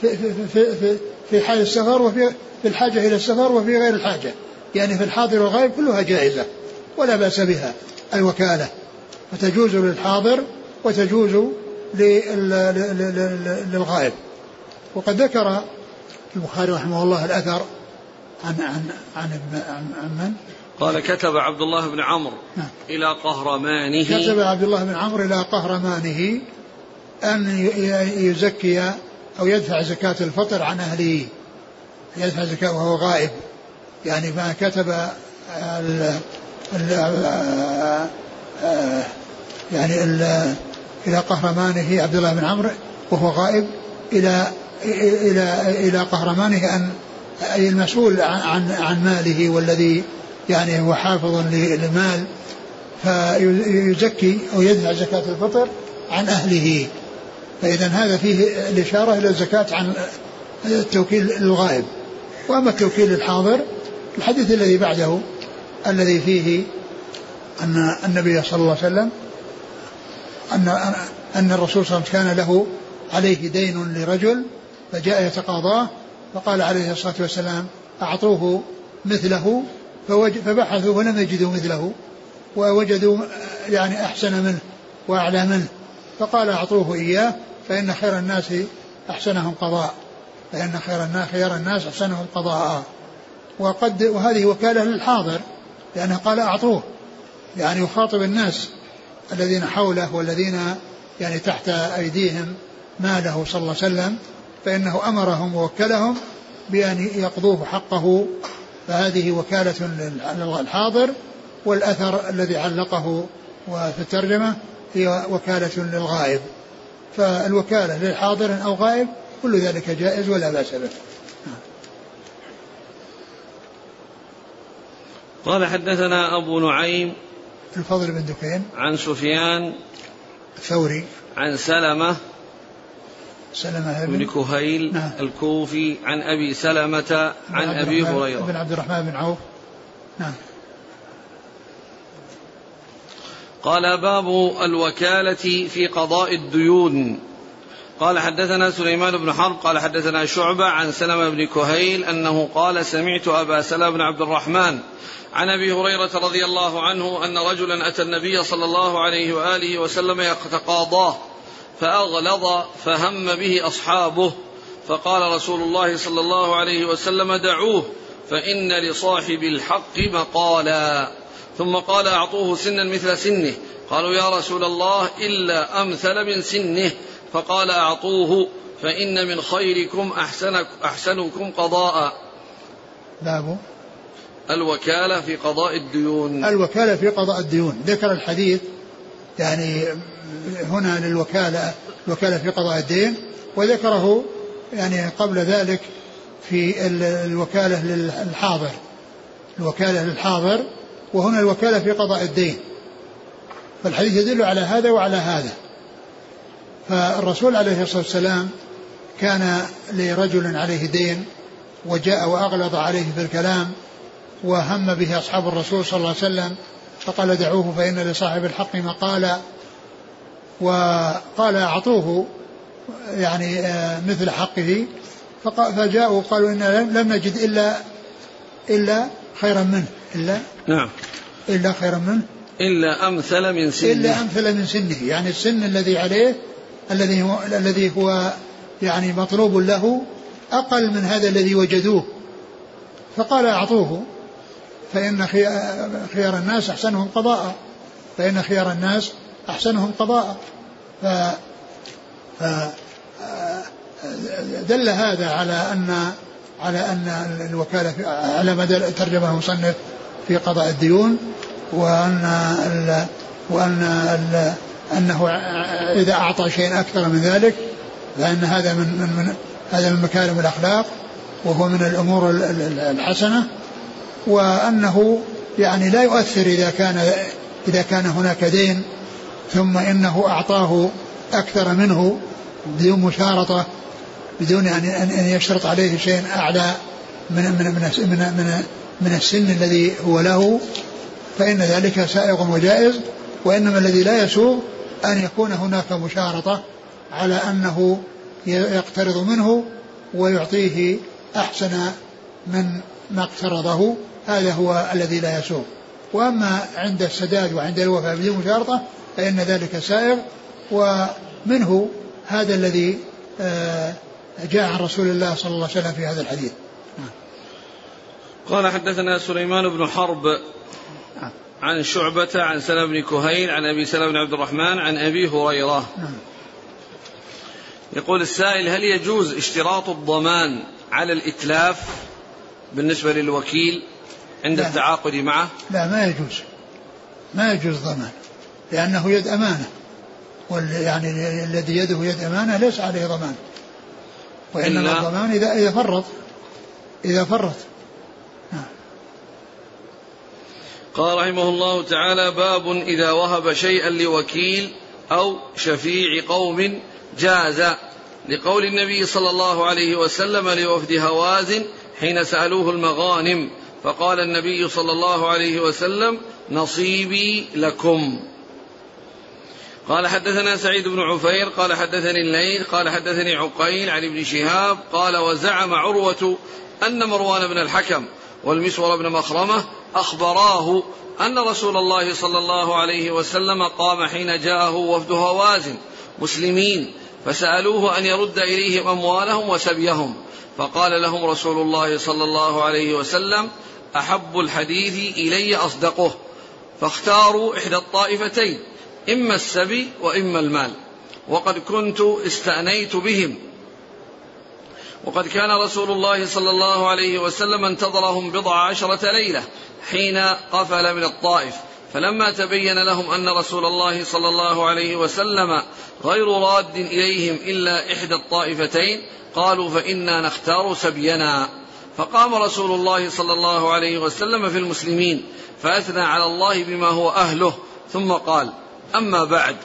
S2: في, في, حال السفر وفي في الحاجة إلى السفر وفي غير الحاجة. يعني في الحاضر والغائب كلها جائزة. ولا بأس بها الوكالة. فتجوز للحاضر وتجوز للغائب وقد ذكر البخاري رحمه الله الأثر عن عن عن عن من؟
S1: قال كتب عبد الله بن عمرو نعم. إلى قهرمانه
S2: كتب عبد الله بن عمرو إلى قهرمانه أن يزكي أو يدفع زكاة الفطر عن أهله يدفع زكاة وهو غائب يعني ما كتب ال ال يعني ال إلى قهرمانه عبد الله بن عمرو وهو غائب إلى إلى إلى قهرمانه أن أي المسؤول عن عن ماله والذي يعني هو حافظ للمال فيزكي أو يدفع زكاة الفطر عن أهله. فإذا هذا فيه الإشارة إلى الزكاة عن التوكيل الغائب. وأما التوكيل الحاضر الحديث الذي بعده الذي فيه أن النبي صلى الله عليه وسلم أن أن الرسول صلى الله عليه وسلم كان له عليه دين لرجل فجاء يتقاضاه فقال عليه الصلاة والسلام أعطوه مثله فبحثوا فلم يجدوا مثله ووجدوا يعني أحسن منه وأعلى منه فقال أعطوه إياه فإن خير الناس أحسنهم قضاء فإن خير الناس خير الناس أحسنهم قضاء. وقد وهذه وكالة للحاضر لأنه قال أعطوه. يعني يخاطب الناس الذين حوله والذين يعني تحت أيديهم ماله صلى الله عليه وسلم فإنه أمرهم ووكلهم بأن يقضوه حقه. فهذه وكالة للحاضر والأثر الذي علقه وفي الترجمة هي وكالة للغائب. فالوكالة للحاضر أو غائب كل ذلك جائز ولا بأس به.
S1: قال حدثنا أبو نعيم
S2: الفضل بن دكين.
S1: عن سفيان
S2: الثوري.
S1: عن سلمة
S2: سلمة
S1: بن كهيل نعم. الكوفي عن أبي سلمة عن أبي هريرة.
S2: بن عبد الرحمن بن عوف. نعم.
S1: قال باب الوكالة في قضاء الديون. قال حدثنا سليمان بن حرب قال حدثنا شعبة عن سلمة بن كهيل أنه قال سمعت أبا سلمة بن عبد الرحمن عن أبي هريرة رضي الله عنه أن رجلا أتى النبي صلى الله عليه وآله وسلم يتقاضاه فأغلظ فهم به أصحابه فقال رسول الله صلى الله عليه وسلم دعوه فإن لصاحب الحق مقالا. ثم قال أعطوه سنا مثل سنه. قالوا يا رسول الله إلا أمثل من سنه. فقال أعطوه فإن من خيركم أحسنكم قضاء.
S2: باب
S1: الوكالة في قضاء الديون.
S2: الوكالة في قضاء الديون. ذكر الحديث يعني هنا للوكالة الوكالة في قضاء الدين وذكره يعني قبل ذلك في الوكالة للحاضر. الوكالة للحاضر وهنا الوكالة في قضاء الدين. فالحديث يدل على هذا وعلى هذا. فالرسول عليه الصلاة والسلام كان لرجل عليه دين وجاء وأغلظ عليه في الكلام وهم به أصحاب الرسول صلى الله عليه وسلم فقال دعوه فإن لصاحب الحق مقالا. وقال أعطوه يعني آه، مثل حقه. فجاءوا قالوا إن لم نجد إلا إلا خيرا منه. إلا
S1: نعم.
S2: إلا خيرا منه.
S1: إلا أمثل من سنه.
S2: إلا أمثل من سنه. يعني السن الذي عليه الذي هو الذي هو يعني مطلوب له أقل من هذا الذي وجدوه. فقال أعطوه. فإن خيار الناس أحسنهم قضاء. فإن خيار الناس أحسنهم قضاء. ف, ف دل هذا على أن على أن الوكالة على مدى ترجمة المصنف في قضاء الديون وأن ال وأن ال أنه إذا أعطى شيئا أكثر من ذلك فإن هذا من, من, من هذا من مكارم الأخلاق وهو من الأمور الحسنة وأنه يعني لا يؤثر إذا كان إذا كان هناك دين ثم إنه أعطاه أكثر منه بدون مشارطة بدون أن أن يشترط عليه شيء أعلى من من من من, من, من السن الذي هو له فإن ذلك سائغ وجائز وإنما الذي لا يسوغ أن يكون هناك مشارطة على أنه يقترض منه ويعطيه أحسن من ما اقترضه هذا هو الذي لا يسوق. وأما عند السداد وعند الوفاء بدون مشارطة فإن ذلك سائغ. ومنه هذا الذي آه، جاء عن رسول الله صلى الله عليه وسلم في هذا الحديث.
S1: قال حدثنا سليمان بن حرب عن شعبة عن سلمة بن كهيل عن أبي سلمة بن عبد الرحمن عن أبي هريرة. يقول السائل هل يجوز اشتراط الضمان على الإتلاف بالنسبة للوكيل عند لا. التعاقد معه؟
S2: لا ما يجوز. ما يجوز ضمان لأنه يد أمانة. يعني الذي يده يد أمانة ليس عليه ضمان. وإنما الضمان إذا إذا فرط. إذا فرط. نعم.
S1: قال رحمه الله تعالى باب إذا وهب شيئا لوكيل أو شفيع قوم جاز. لقول النبي صلى الله عليه وسلم لوفد هوازن حين سألوه المغانم فقال النبي صلى الله عليه وسلم نصيبي لكم. قال حدثنا سعيد بن عفير قال حدثني الليل قال حدثني عقيل عن ابن شهاب قال وزعم عروة أن مروان بن الحكم والمسور بن مخرمة أخبراه أن رسول الله صلى الله عليه وسلم قام حين جاءه وفد هوازن مسلمين فسألوه أن يرد إليهم أموالهم وسبيهم. فقال لهم رسول الله صلى الله عليه وسلم أحب الحديث إلي أصدقه فاختاروا إحدى الطائفتين إما السبي وإما المال وقد كنت استأنيت بهم. وقد كان رسول الله صلى الله عليه وسلم انتظرهم بضع عشرة ليلة حين قفل من الطائف. فلما تبين لهم أن رسول الله صلى الله عليه وسلم غير راد إليهم إلا إحدى الطائفتين قالوا فإنا نختار سبينا. فقام رسول الله صلى الله عليه وسلم في المسلمين فأثنى على الله بما هو أهله ثم قال أما بعد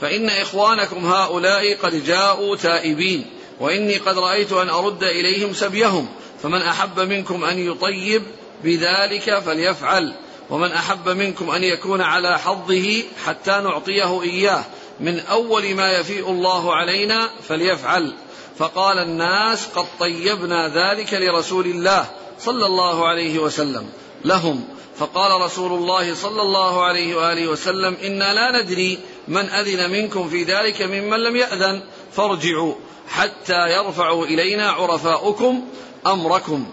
S1: فإن إخوانكم هؤلاء قد جاءوا تائبين وإني قد رأيت أن أرد إليهم سبيهم فمن أحب منكم أن يطيب بذلك فليفعل. ومن أحب منكم أن يكون على حظه حتى نعطيه إياه. من أول ما يفيء الله علينا فليفعل. فقال الناس قد طيبنا ذلك لرسول الله صلى الله عليه وسلم. لهم. فقال رسول الله صلى الله عليه وآله وسلم إنا لا ندري من أذن منكم في ذلك ممن لم يأذن. فارجعوا حتى يرفعوا إلينا عرفاؤكم أمركم.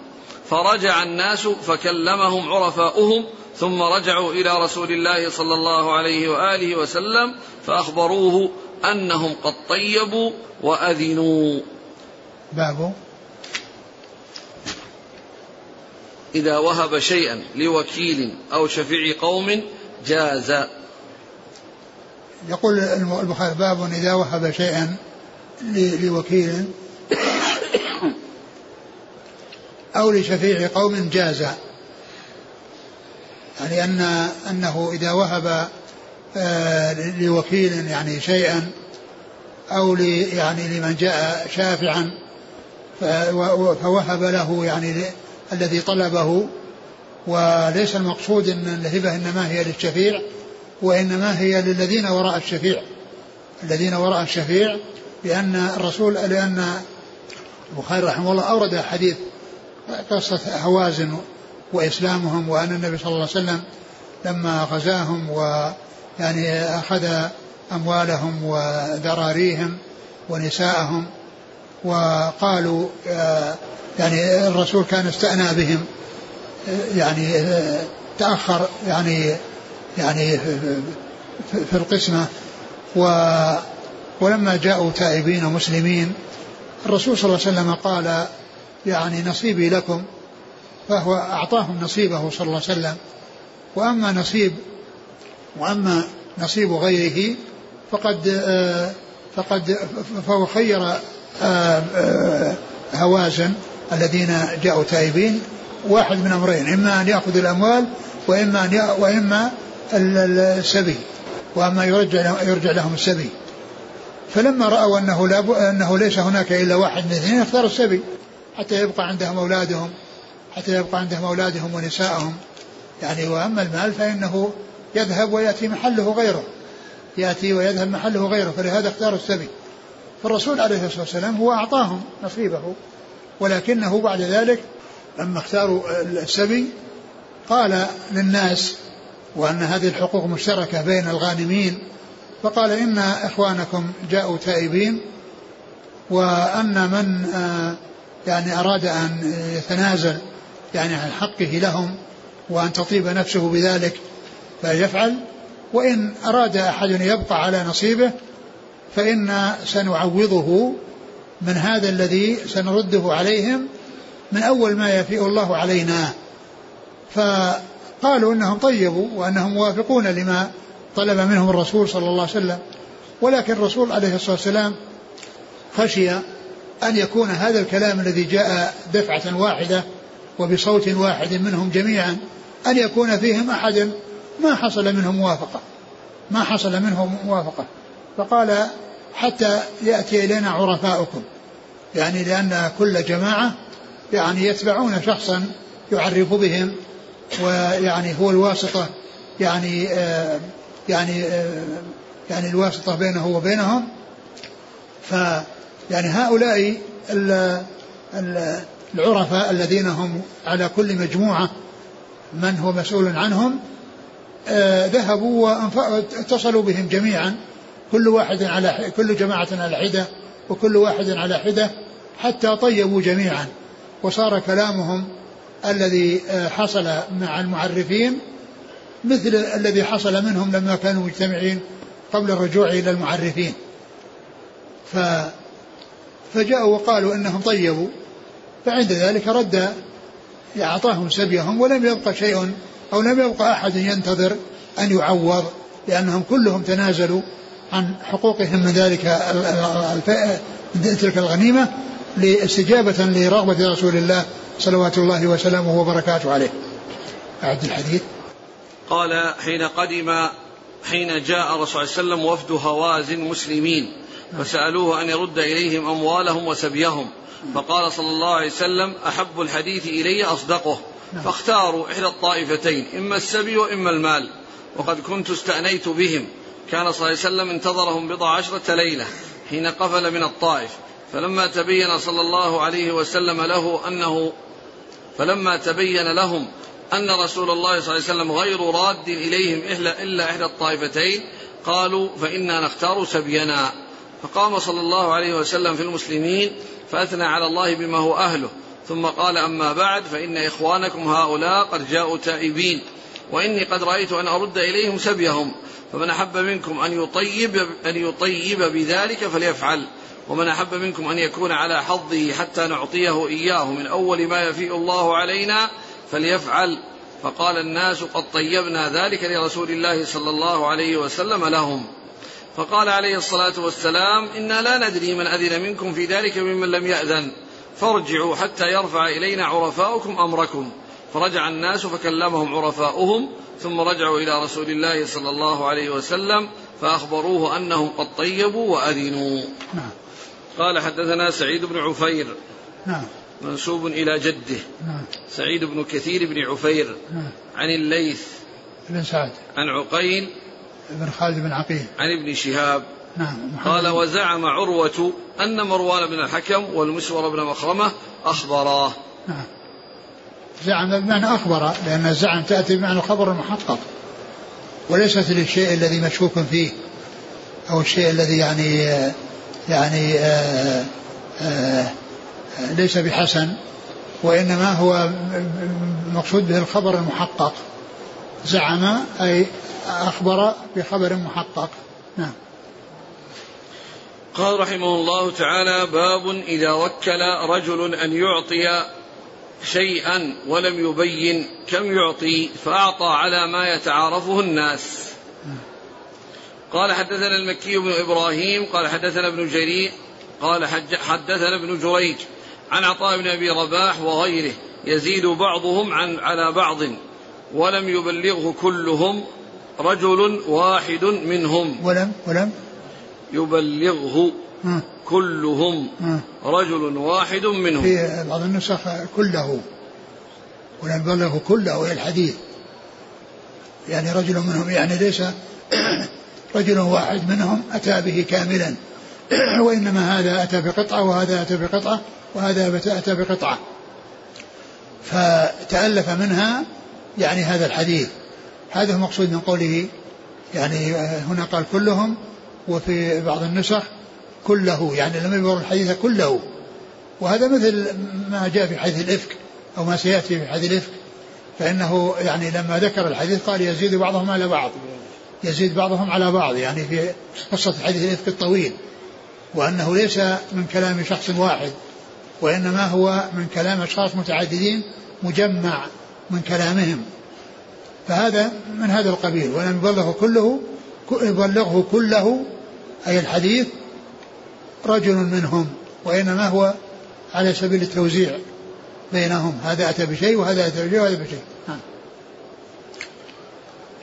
S1: فرجع الناس فكلمهم عرفاؤهم ثم رجعوا إلى رسول الله صلى الله عليه وآله وسلم فأخبروه أنهم قد طيبوا وأذنوا.
S2: باب.
S1: إذا وهب شيئا لوكيل أو شفيع قوم جاز.
S2: يقول البخاري باب إذا وهب شيئا لوكيل أو لشفيع قوم جاز. يعني أن أنه إذا وهب آه، لوكيل يعني شيئا أو يعني لمن جاء شافعا فوهب له يعني الذي طلبه وليس المقصود إن الهبة إنما هي للشفيع وإنما هي للذين وراء الشفيع. الذين وراء الشفيع لأن الرسول لأن البخاري رحمه الله أورد حديث قصة هوازن وإسلامهم وأن النبي صلى الله عليه وسلم لما غزاهم ويعني أخذ أموالهم وذراريهم ونساءهم وقالوا آه، يعني الرسول كان استأنى بهم يعني آه، تأخر يعني يعني في القسمة. و ولما جاءوا تائبين ومسلمين الرسول صلى الله عليه وسلم قال يعني نصيبي لكم فهو أعطاهم نصيبه صلى الله عليه وسلم. وأما نصيب وأما نصيب غيره فقد آه، فقد فهو خير آه، آه، هوازن الذين جاءوا تائبين. واحد من أمرين إما أن يأخذ الأموال وإما أن وإما السبي وأما يرجع يرجع لهم السبي. فلما رأوا أنه لا أنه ليس هناك إلا واحد من اثنين اختاروا السبي حتى يبقى عندهم أولادهم. حتى يبقى عندهم أولادهم ونسائهم يعني وأما المال فإنه يذهب ويأتي محله غيره. يأتي ويذهب محله غيره فلهذا اختاروا السبي. فالرسول عليه الصلاة والسلام هو أعطاهم نصيبه. ولكنه بعد ذلك لما اختاروا السبي قال للناس وأن هذه الحقوق مشتركة بين الغانمين فقال إن إخوانكم جاءوا تائبين وأن من آه، يعني أراد أن يتنازل يعني عن حقه لهم وأن تطيب نفسه بذلك فيفعل وإن أراد أحد يبقى على نصيبه فإن سنعوضه من هذا الذي سنرده عليهم من أول ما يفيء الله علينا. فقالوا إنهم طيبوا وأنهم موافقون لما طلب منهم الرسول صلى الله عليه وسلم. ولكن الرسول عليه الصلاة والسلام خشي أن يكون هذا الكلام الذي جاء دفعة واحدة وبصوت واحد منهم جميعا أن يكون فيهم أحد ما حصل منه موافقة ما حصل منه موافقة. فقال حتى يأتي إلينا عرفاؤكم يعني لأن كل جماعة يعني يتبعون شخصا يعرف بهم ويعني هو الواسطة يعني آه يعني آه يعني الواسطة بينه وبينهم. ف يعني هؤلاء العرفاء الذين هم على كل مجموعة من هو مسؤول عنهم آه ذهبوا واتصلوا بهم جميعا كل واحد على كل جماعة على حدة وكل واحد على حدة حتى طيبوا جميعا. وصار كلامهم الذي آه، حصل مع المعرفين مثل الذي حصل منهم لما كانوا مجتمعين قبل الرجوع إلى المعرفين. ف فجاءوا وقالوا إنهم طيبوا. فعند ذلك رد أعطاهم سبيهم ولم يبقى شيء أو لم يبقى أحد ينتظر أن يعوض لأنهم كلهم تنازلوا عن حقوقهم من ذلك تلك الغنيمة لاستجابة لرغبة رسول الله صلوات الله وسلامه وبركاته عليه. أعد الحديث.
S1: قال حين قدم حين جاء الرسول صلى الله عليه وسلم وفد هوازن مسلمين فسألوه أن يرد إليهم أموالهم وسبيهم. فقال صلى الله عليه وسلم أحب الحديث إلي أصدقه. فاختاروا إحدى الطائفتين إما السبي وإما المال. وقد كنت استأنيت بهم. كان صلى الله عليه وسلم انتظرهم بضع عشرة ليلة حين قفل من الطائف. فلما تبين صلى الله عليه وسلم له أنه فلما تبين لهم أن رسول الله صلى الله عليه وسلم غير راد إليهم إلا إحدى الطائفتين قالوا فإنا نختار سبينا. فقام صلى الله عليه وسلم في المسلمين فأثنى على الله بما هو أهله. ثم قال أما بعد فإن إخوانكم هؤلاء قد جاءوا تائبين. وإني قد رأيت أن أرد إليهم سبيهم. فمن أحب منكم أن يطيب أن يطيب بذلك فليفعل. ومن أحب منكم أن يكون على حظه حتى نعطيه إياه من أول ما يفيء الله علينا فليفعل. فقال الناس قد طيبنا ذلك لرسول الله صلى الله عليه وسلم لهم. فقال عليه الصلاة والسلام إنا لا ندري من أذن منكم في ذلك ممن لم يأذن. فارجعوا حتى يرفع إلينا عرفاؤكم أمركم. فرجع الناس فكلمهم عرفاؤهم ثم رجعوا إلى رسول الله صلى الله عليه وسلم فأخبروه أنهم قد طيبوا وأذنوا. نعم. قال حدثنا سعيد بن عفير. نعم. منسوب إلى جده. نعم. سعيد بن كثير بن عفير. نعم. عن الليث.
S2: بن سعد.
S1: عن عقيل.
S2: بن خالد بن عقيل.
S1: عن ابن شهاب. نعم قال وزعم عروة أن مروان بن الحكم والمسور بن مخرمة أخبراه نعم.
S2: زعم بمعنى أخبر لأن الزعم تأتي بمعنى الخبر المحقق وليست للشيء الذي مشكوك فيه أو الشيء الذي يعني يعني آآ آآ ليس بحسن وإنما هو مقصود به الخبر المحقق. زعم أي أخبر بخبر محقق. نعم.
S1: قال رحمه الله تعالى باب إذا وكل رجل أن يعطي شيئا ولم يبين كم يعطي فأعطى على ما يتعارفه الناس. قال حدثنا المكي بن إبراهيم قال حدثنا ابن جرير قال حدثنا ابن جريج عن عطاء بن أبي رباح وغيره يزيد بعضهم عن على بعض ولم يبلغه كلهم رجل واحد منهم.
S2: ولم ولم؟
S1: يبلغه كلهم. رجل واحد منهم.
S2: في بعض النسخ كله. ولم يبلغه كله الحديث. يعني رجل منهم يعني ليس رجل واحد منهم أتى به كاملا. وإنما هذا أتى بقطعة وهذا أتى بقطعة وهذا أتى بقطعة. فتألف منها يعني هذا الحديث. هذا هو المقصود من قوله يعني هنا قال كلهم وفي بعض النسخ كله يعني لم يبر الحديث كله. وهذا مثل ما جاء في حديث الإفك أو ما سيأتي في حديث الإفك. فإنه يعني لما ذكر الحديث قال يزيد بعضهم على بعض. يزيد بعضهم على بعض يعني في قصة حديث الإفك الطويل. وأنه ليس من كلام شخص واحد وإنما هو من كلام أشخاص متعددين مجمع من كلامهم. فهذا من هذا القبيل ولم يبلغه كله يبلغه كله أي الحديث رجل منهم وإنما هو على سبيل التوزيع بينهم هذا أتى بشيء وهذا أتى بشيء وهذا بشيء نعم.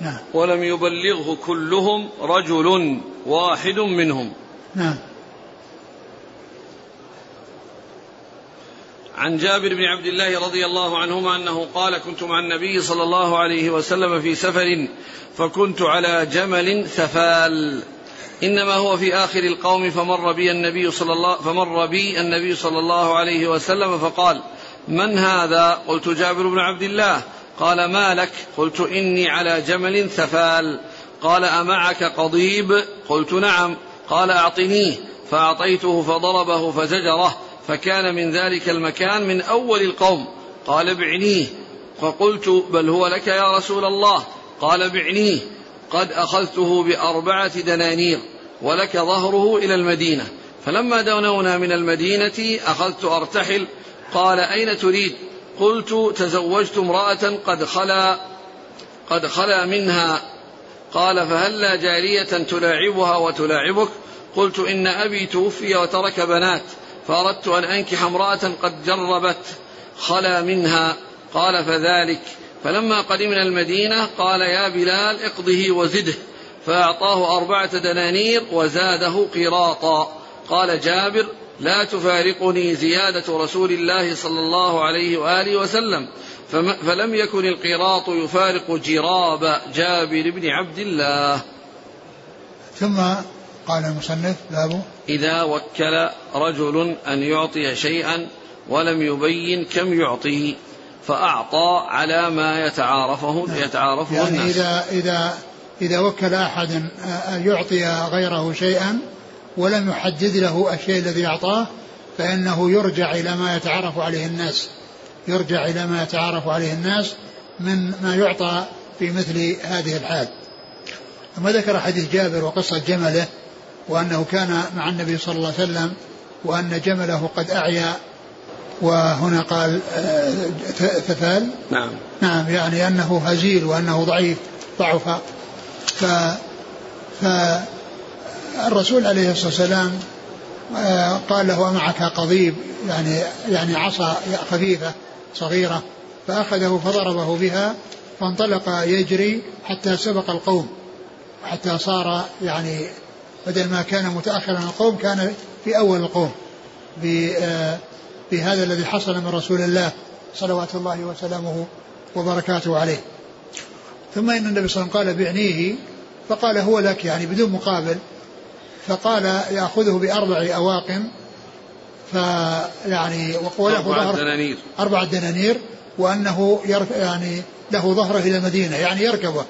S1: نعم. ولم يبلغه كلهم رجل واحد منهم
S2: نعم
S1: عن جابر بن عبد الله رضي الله عنهما أنه قال كنت مع النبي صلى الله عليه وسلم في سفر فكنت على جمل ثفال إنما هو في آخر القوم فمر بي النبي صلى الله فمر بي النبي صلى الله عليه وسلم فقال من هذا؟ قلت جابر بن عبد الله. قال ما لك؟ قلت إني على جمل ثفال قال أمعك قضيب؟ قلت نعم. قال أعطنيه. فأعطيته فضربه فزجره. فكان من ذلك المكان من أول القوم. قال بعنيه فقلت بل هو لك يا رسول الله. قال بعنيه قد أخذته بأربعة دنانير ولك ظهره إلى المدينة. فلما دنونا من المدينة أخذت أرتحل. قال أين تريد؟ قلت تزوجت امرأة قد خلا قد خلا منها. قال فهلا جارية تلاعبها وتلاعبك؟ قلت إن أبي توفي وترك بنات. فأردت أن أنكح امرأة قد جربت خلا منها قال فذلك. فلما قدمنا المدينة قال يا بلال اقضه وزده فأعطاه أربعة دنانير وزاده قراطا. قال جابر لا تفارقني زيادة رسول الله صلى الله عليه وآله وسلم فلم يكن القراط يفارق جراب جابر بن عبد الله.
S2: ثم قال المصنف باب
S1: إذا وكل رجل أن يعطي شيئا ولم يبين كم يعطي فأعطى على ما يتعارفه نعم. يتعارفه
S2: يعني
S1: الناس.
S2: إذا إذا إذا وكل أحد أن يعطي غيره شيئا ولم يحدد له الشيء الذي أعطاه فإنه يرجع إلى ما يتعارف عليه الناس. يرجع إلى ما يتعارف عليه الناس من ما يعطى في مثل هذه الحال. ثم ذكر حديث جابر وقصة جمله وأنه كان مع النبي صلى الله عليه وسلم وأن جمله قد أعيا وهنا قال تفال
S1: آه، نعم.
S2: نعم يعني أنه هزيل وأنه ضعيف ضعف. ف فالرسول عليه الصلاة والسلام آه، قال له معك قضيب؟ يعني يعني عصا خفيفة صغيرة. فأخذه فضربه بها فانطلق يجري حتى سبق القوم حتى صار يعني بدل ما كان متأخرا عن القوم كان في أول القوم. بهذا آه، الذي حصل من رسول الله صلوات الله وسلامه وبركاته عليه. ثم إن النبي صلى الله عليه وسلم قال بعنيه فقال هو لك يعني بدون مقابل. فقال يأخذه بأربع أواق فيعني وله
S1: أربعة دنانير.
S2: أربعة دنانير وأنه يعني له ظهره إلى المدينة يعني يركبه.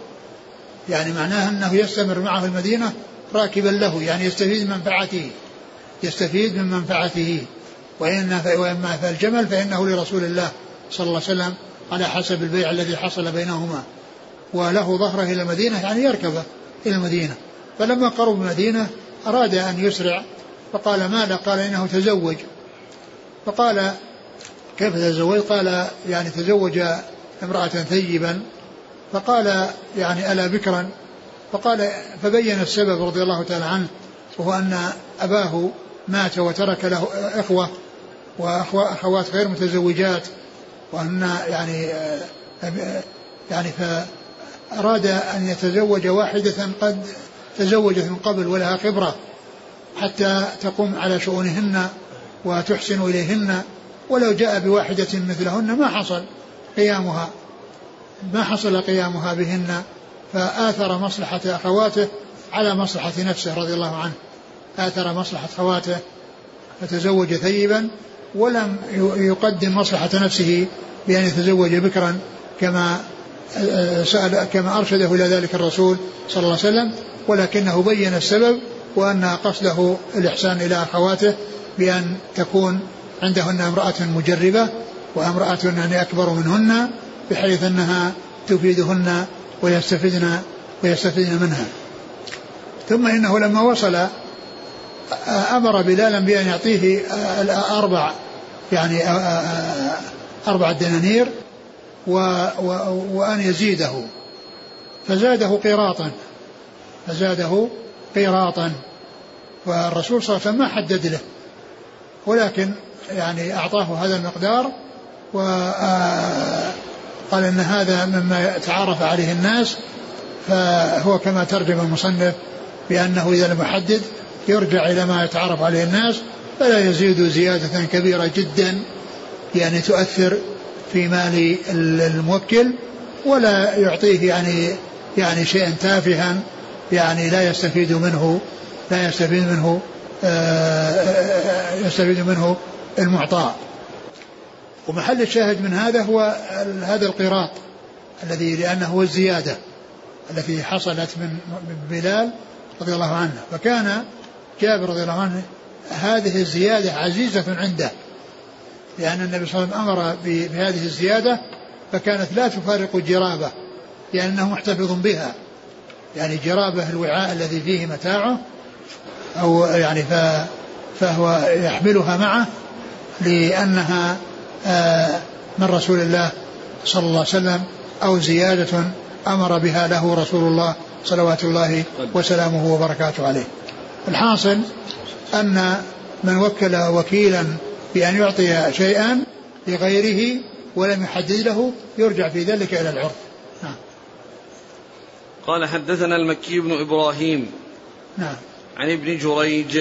S2: يعني معناه أنه يستمر معه المدينة راكبا له يعني يستفيد من منفعته يستفيد من منفعته. وإن وإما فالجمل فإنه لرسول الله صلى الله عليه وسلم على حسب البيع الذي حصل بينهما. وله ظهره إلى المدينة يعني يركبه إلى المدينة. فلما قرب المدينة أراد أن يسرع فقال ماذا؟ قال إنه تزوج. فقال كيف تزوج؟ قال يعني تزوج امرأة ثيبا. فقال يعني ألا بكرا؟ فقال فبين السبب رضي الله تعالى عنه وهو أن أباه مات وترك له إخوة وأخوات غير متزوجات وأن يعني يعني فأراد أن يتزوج واحدة قد تزوجت من قبل ولها خبرة حتى تقوم على شؤونهن وتحسن إليهن ولو جاء بواحدة مثلهن ما حصل قيامها ما حصل قيامها بهن. فآثر مصلحة أخواته على مصلحة نفسه رضي الله عنه. آثر مصلحة أخواته فتزوج ثيبا ولم يقدم مصلحة نفسه بأن يتزوج بكرا كما سأل كما أرشده إلى ذلك الرسول صلى الله عليه وسلم ولكنه بين السبب وأن قصده الإحسان إلى أخواته بأن تكون عندهن امرأة مجربة وامرأة يعني أكبر منهن بحيث أنها تفيدهن ويستفدن ويستفدن منها. ثم إنه لما وصل أمر بلالا بأن يعطيه أربع يعني أربع دنانير وأن يزيده. فزاده قيراطا فزاده قيراطا والرسول صلى الله عليه وسلم ما حدد له. ولكن يعني أعطاه هذا المقدار وقال أن هذا مما تعارف عليه الناس فهو كما ترجم المصنف بأنه إذا لم يحدد يرجع إلى ما يتعارف عليه الناس فلا يزيد زيادة كبيرة جدا يعني تؤثر في مال الموكل ولا يعطيه يعني يعني شيئا تافها يعني لا يستفيد منه لا يستفيد منه آه، يستفيد منه المعطاء. ومحل الشاهد من هذا هو هذا القراط الذي لأنه هو الزيادة التي حصلت من بلال رضي الله عنه. فكان جابر رضي الله عنه هذه الزيادة عزيزة عنده لأن النبي صلى الله عليه وسلم أمر بهذه الزيادة فكانت لا تفارق الجرابة لأنه محتفظ بها. يعني جرابة الوعاء الذي فيه متاعه أو يعني فهو يحملها معه لأنها من رسول الله صلى الله عليه وسلم أو زيادة أمر بها له رسول الله صلوات الله وسلامه وبركاته عليه. الحاصل أن من وكل وكيلا بأن يعطي شيئا لغيره ولم يحدد له يرجع في ذلك إلى العرف. نعم.
S1: قال حدثنا المكي بن إبراهيم
S2: نعم.
S1: عن ابن جريج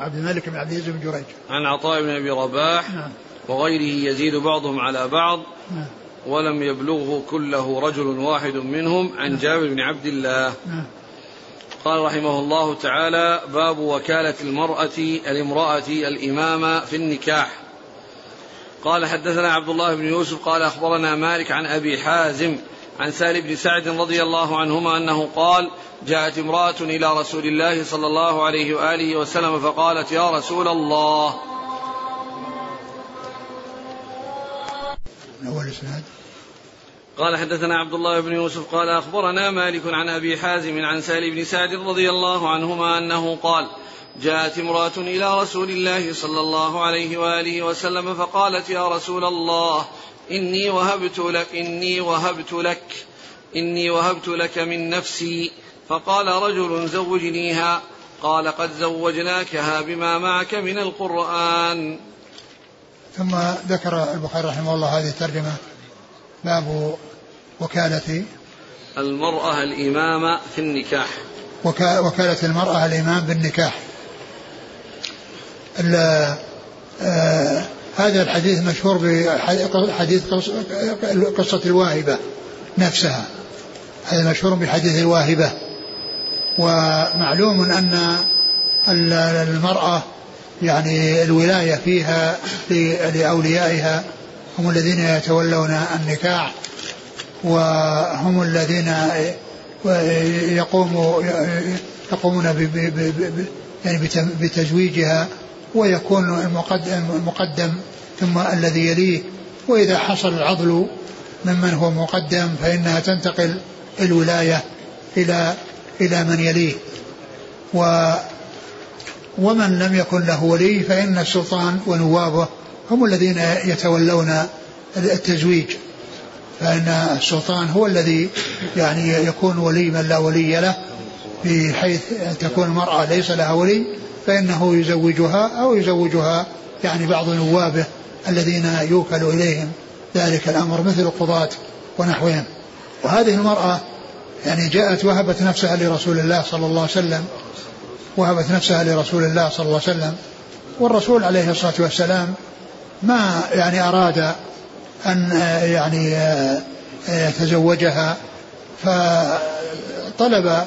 S2: عبد الملك بن عبد العزيز بن جريج.
S1: عن عطاء بن أبي رباح نعم. وغيره يزيد بعضهم على بعض ولم يبلغه كله رجل واحد منهم عن. جابر بن عبد الله قال رحمه الله تعالى باب وكالة المرأة الامرأة الإمامة في النكاح قال حدثنا عبد الله بن يوسف قال أخبرنا مالك عن أبي حازم عن سهل بن سعد رضي الله عنهما أنه قال جاءت امرأة إلى رسول الله صلى الله عليه وآله وسلم فقالت يا رسول الله
S2: أول إسناد
S1: قال حدثنا عبد الله بن يوسف قال أخبرنا مالك عن أبي حازم عن سهل بن سعد رضي الله عنهما أنه قال جاءت امرأة إلى رسول الله صلى الله عليه وآله وسلم فقالت يا رسول الله إني وهبت لك إني وهبت لك إني وهبت لك من نفسي. فقال رجل زوجنيها قال قد زوجناكها بما معك من القرآن.
S2: ثم ذكر البخاري رحمه الله هذه الترجمة باب وكالة
S1: المرأة الإمامة في النكاح.
S2: وكا وكالة المرأة الإمام بالنكاح. آه هذا الحديث مشهور بحديث قصة الواهبة نفسها. هذا مشهور بحديث الواهبة. ومعلوم أن المرأة يعني الولاية فيها لأوليائها هم الذين يتولون النكاح وهم الذين يقوموا يقومون يعني بتزويجها ويكون المقدم, المقدم ثم الذي يليه. وإذا حصل العضل ممن هو مقدم فإنها تنتقل الولاية إلى إلى من يليه. و ومن لم يكن له ولي فإن السلطان ونوابه هم الذين يتولون التزويج. فإن السلطان هو الذي يعني يكون ولي من لا ولي له بحيث تكون المرأة ليس لها ولي فإنه يزوجها أو يزوجها يعني بعض نوابه الذين يوكل إليهم. ذلك الأمر مثل القضاة ونحوهم. وهذه المرأة يعني جاءت وهبت نفسها لرسول الله صلى الله عليه وسلم. وهبت نفسها لرسول الله صلى الله عليه وسلم والرسول عليه الصلاة والسلام ما يعني أراد أن يعني يتزوجها فطلب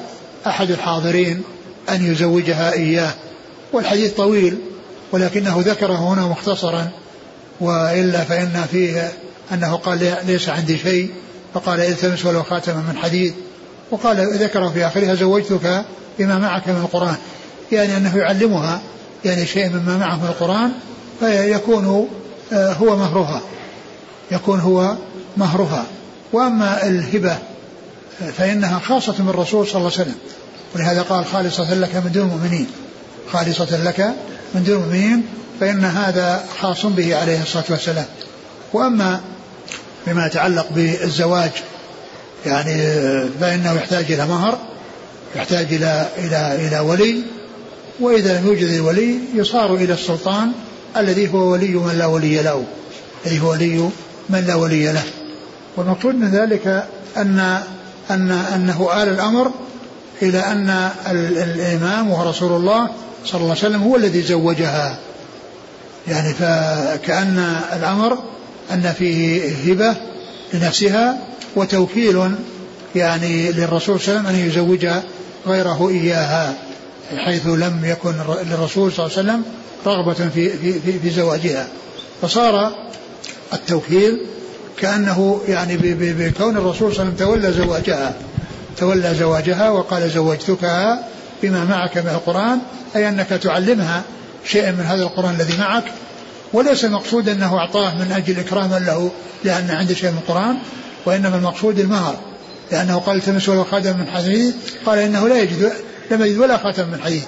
S2: أحد الحاضرين أن يزوجها إياه. والحديث طويل ولكنه ذكره هنا مختصرا وإلا فإن فيه أنه قال ليس عندي شيء فقال التمس ولو خاتما من حديد وقال ذكره في آخرها زوجتك بما معك من القرآن. يعني أنه يعلمها يعني شيء مما معه من القرآن فيكون آه، هو مهرها. يكون هو مهرها. وأما الهبة فإنها خاصة من الرسول صلى الله عليه وسلم. ولهذا قال خالصة لك من دون المؤمنين. خالصة لك من دون المؤمنين فإن هذا خاص به عليه الصلاة والسلام. وأما بما يتعلق بالزواج يعني فإنه يحتاج إلى مهر. يحتاج إلى إلى إلى ولي وإذا لم يوجد الولي يصار إلى السلطان الذي هو ولي من لا ولي له الذي هو ولي من لا ولي له. والمقصود من ذلك أن أن أنه آل الأمر إلى أن الإمام وهو رسول الله صلى الله عليه وسلم هو الذي زوجها. يعني فكأن الأمر أن فيه هبة لنفسها وتوكيل يعني للرسول صلى الله عليه وسلم أن يزوج غيره إياها حيث لم يكن للرسول صلى الله عليه وسلم رغبة في, في, في, في زواجها. فصار التوكيل كأنه يعني بكون الرسول صلى الله عليه وسلم تولى زواجها. تولى زواجها وقال زوجتكها بما معك من القرآن أي أنك تعلمها شيئا من هذا القرآن الذي معك. وليس المقصود أنه أعطاه من أجل إكراما له لأن عنده شيء من القرآن وإنما المقصود المهر. لأنه قال التمس ولو خاتم من حديد قال إنه لا يجد لم يجد ولا خاتم من حديد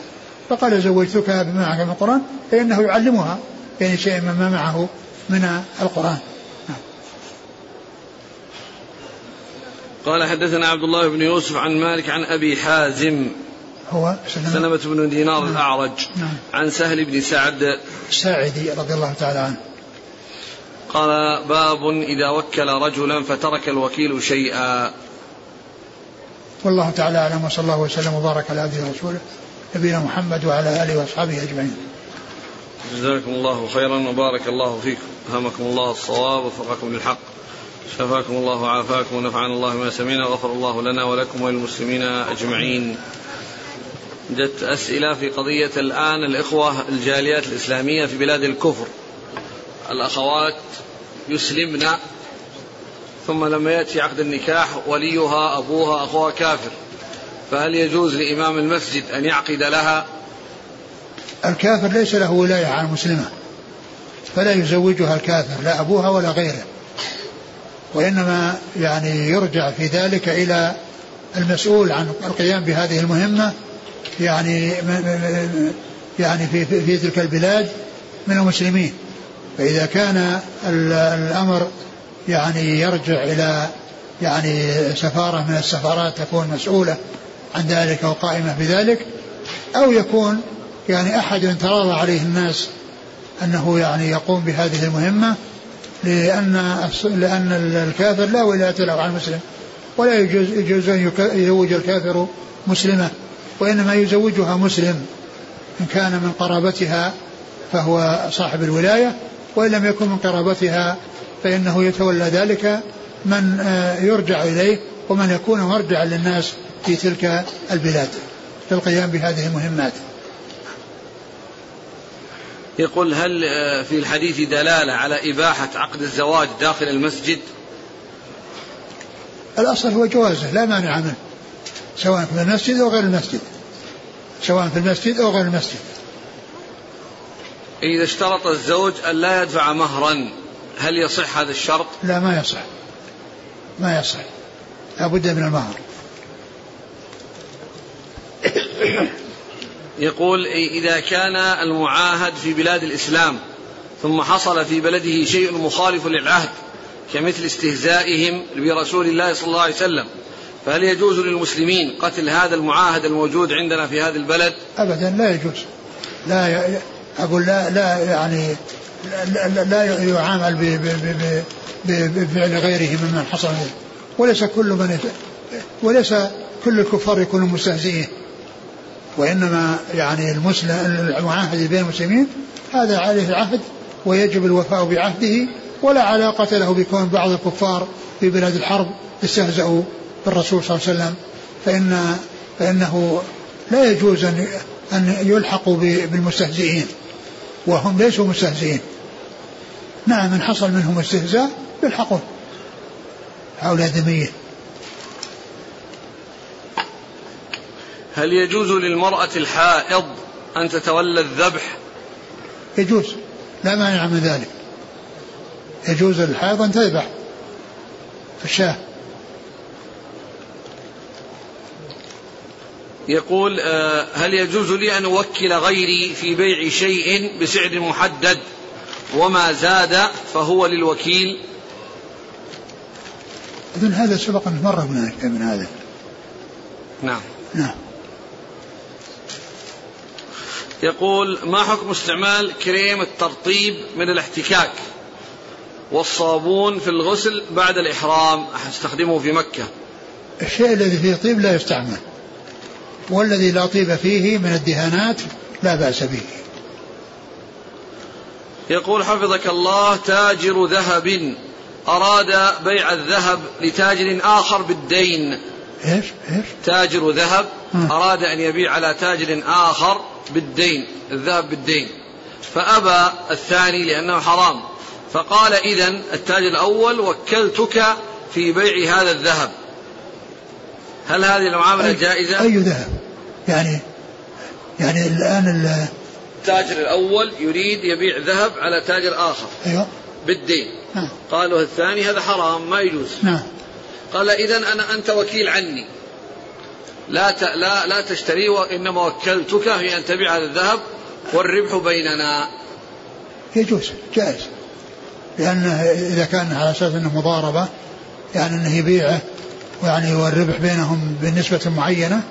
S2: فقال زوجتك بما معك من القرآن فإنه يعلمها يعني شيء مما معه من القرآن.
S1: قال حدثنا عبد الله بن يوسف عن مالك عن أبي حازم
S2: هو
S1: سلمة. بن دينار نعم. الأعرج نعم. عن سهل بن سعد.
S2: الساعدي رضي الله تعالى عنه.
S1: قال باب إذا وكل رجلا فترك الوكيل شيئا.
S2: والله تعالى أعلم وصلى الله وسلم وبارك على عبده ورسوله نبينا محمد وعلى آله وأصحابه أجمعين.
S1: جزاكم الله خيرا وبارك الله فيكم. أهمكم الله الصواب ووفقكم للحق. شفاكم الله وعافاكم ونفعنا الله ما سمعنا وغفر الله لنا ولكم وللمسلمين أجمعين. جت أسئلة في قضية الآن الإخوة الجاليات الإسلامية في بلاد الكفر. الأخوات يسلمن ثم لما يأتي عقد النكاح وليها أبوها أخوها كافر. فهل يجوز لإمام المسجد أن يعقد لها؟
S2: الكافر ليس له ولاية على المسلمة فلا يزوجها الكافر لا أبوها ولا غيره. وإنما يعني يرجع في ذلك إلى المسؤول عن القيام بهذه المهمة يعني يعني في, في, في تلك البلاد من المسلمين. فإذا كان الأمر يعني يرجع إلى يعني سفارة من السفارات تكون مسؤولة عن ذلك وقائمة بذلك أو يكون يعني أحد تراضى عليه الناس أنه يعني يقوم بهذه المهمة لأن لأن الكافر لا ولاية له على المسلم ولا يجوز يجوز أن يزوج الكافر مسلمة وإنما يزوجها مسلم إن كان من قرابتها فهو صاحب الولاية وإن لم يكن من قرابتها فإنه يتولى ذلك من آه، يرجع إليه ومن يكون مرجعا للناس في تلك البلاد. للقيام بهذه المهمات.
S1: يقول هل آه، في الحديث دلالة على إباحة عقد الزواج داخل المسجد؟
S2: الأصل هو جوازه لا مانع منه سواء في المسجد أو غير المسجد. سواء في المسجد أو غير المسجد.
S1: إذا اشترط الزوج أن لا يدفع مهرا. هل يصح هذا الشرط؟
S2: لا ما يصح ما يصح لابد من المهر
S1: يقول إذا كان المعاهد في بلاد الإسلام ثم حصل في بلده شيء مخالف للعهد كمثل استهزائهم برسول الله صلى الله عليه وسلم فهل يجوز للمسلمين قتل هذا المعاهد الموجود عندنا في هذا البلد؟
S2: ابدا لا يجوز. لا ي... أقول لا لا يعني لا, يعامل بفعل غيره ممن حصل منه. وليس كل من وليس كل الكفار يكونوا مستهزئين. وإنما يعني المسلم المعاهد بين المسلمين هذا عليه عهد ويجب الوفاء بعهده ولا علاقة له بكون بعض الكفار في بلاد الحرب استهزأوا بالرسول صلى الله عليه وسلم فإن فإنه لا يجوز أن أن يلحقوا بالمستهزئين وهم ليسوا مستهزئين نعم من حصل منهم استهزاء يلحقون. هؤلاء ذميين
S1: هل يجوز للمرأة الحائض أن تتولى الذبح؟
S2: يجوز. لا مانع من ذلك. يجوز للحائض أن تذبح. الشاه
S1: يقول آه، هل يجوز لي أن أوكل غيري في بيع شيء بسعر محدد؟ وما زاد فهو للوكيل.
S2: إذن هذا سبق أن مر من, من هذا.
S1: نعم.
S2: نعم.
S1: يقول ما حكم استعمال كريم الترطيب من الاحتكاك والصابون في الغسل بعد الإحرام؟ أستخدمه في مكة.
S2: الشيء الذي فيه طيب لا يستعمل والذي لا طيب فيه من الدهانات لا بأس به.
S1: يقول حفظك الله تاجر ذهب أراد بيع الذهب لتاجر آخر بالدين.
S2: إيش؟ إيش؟
S1: تاجر ذهب أراد أن يبيع على تاجر آخر بالدين الذهب بالدين. فأبى الثاني لأنه حرام. فقال إذا التاجر الأول وكلتك في بيع هذا الذهب. هل هذه المعاملة أي جائزة؟
S2: أي ذهب؟ يعني يعني الآن
S1: التاجر الأول يريد يبيع ذهب على تاجر آخر.
S2: أيوه.
S1: بالدين. نعم قالوا الثاني هذا حرام ما يجوز.
S2: نعم
S1: قال إذا أنا أنت وكيل عني. لا ت... لا لا تشتري وإنما وكلتك في أن تبيع هذا الذهب والربح بيننا.
S2: يجوز جائز. لأنه إذا كان على أساس أنه مضاربة يعني أنه يبيعه يعني والربح بينهم بنسبة معينة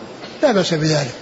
S2: لا بأس بذلك.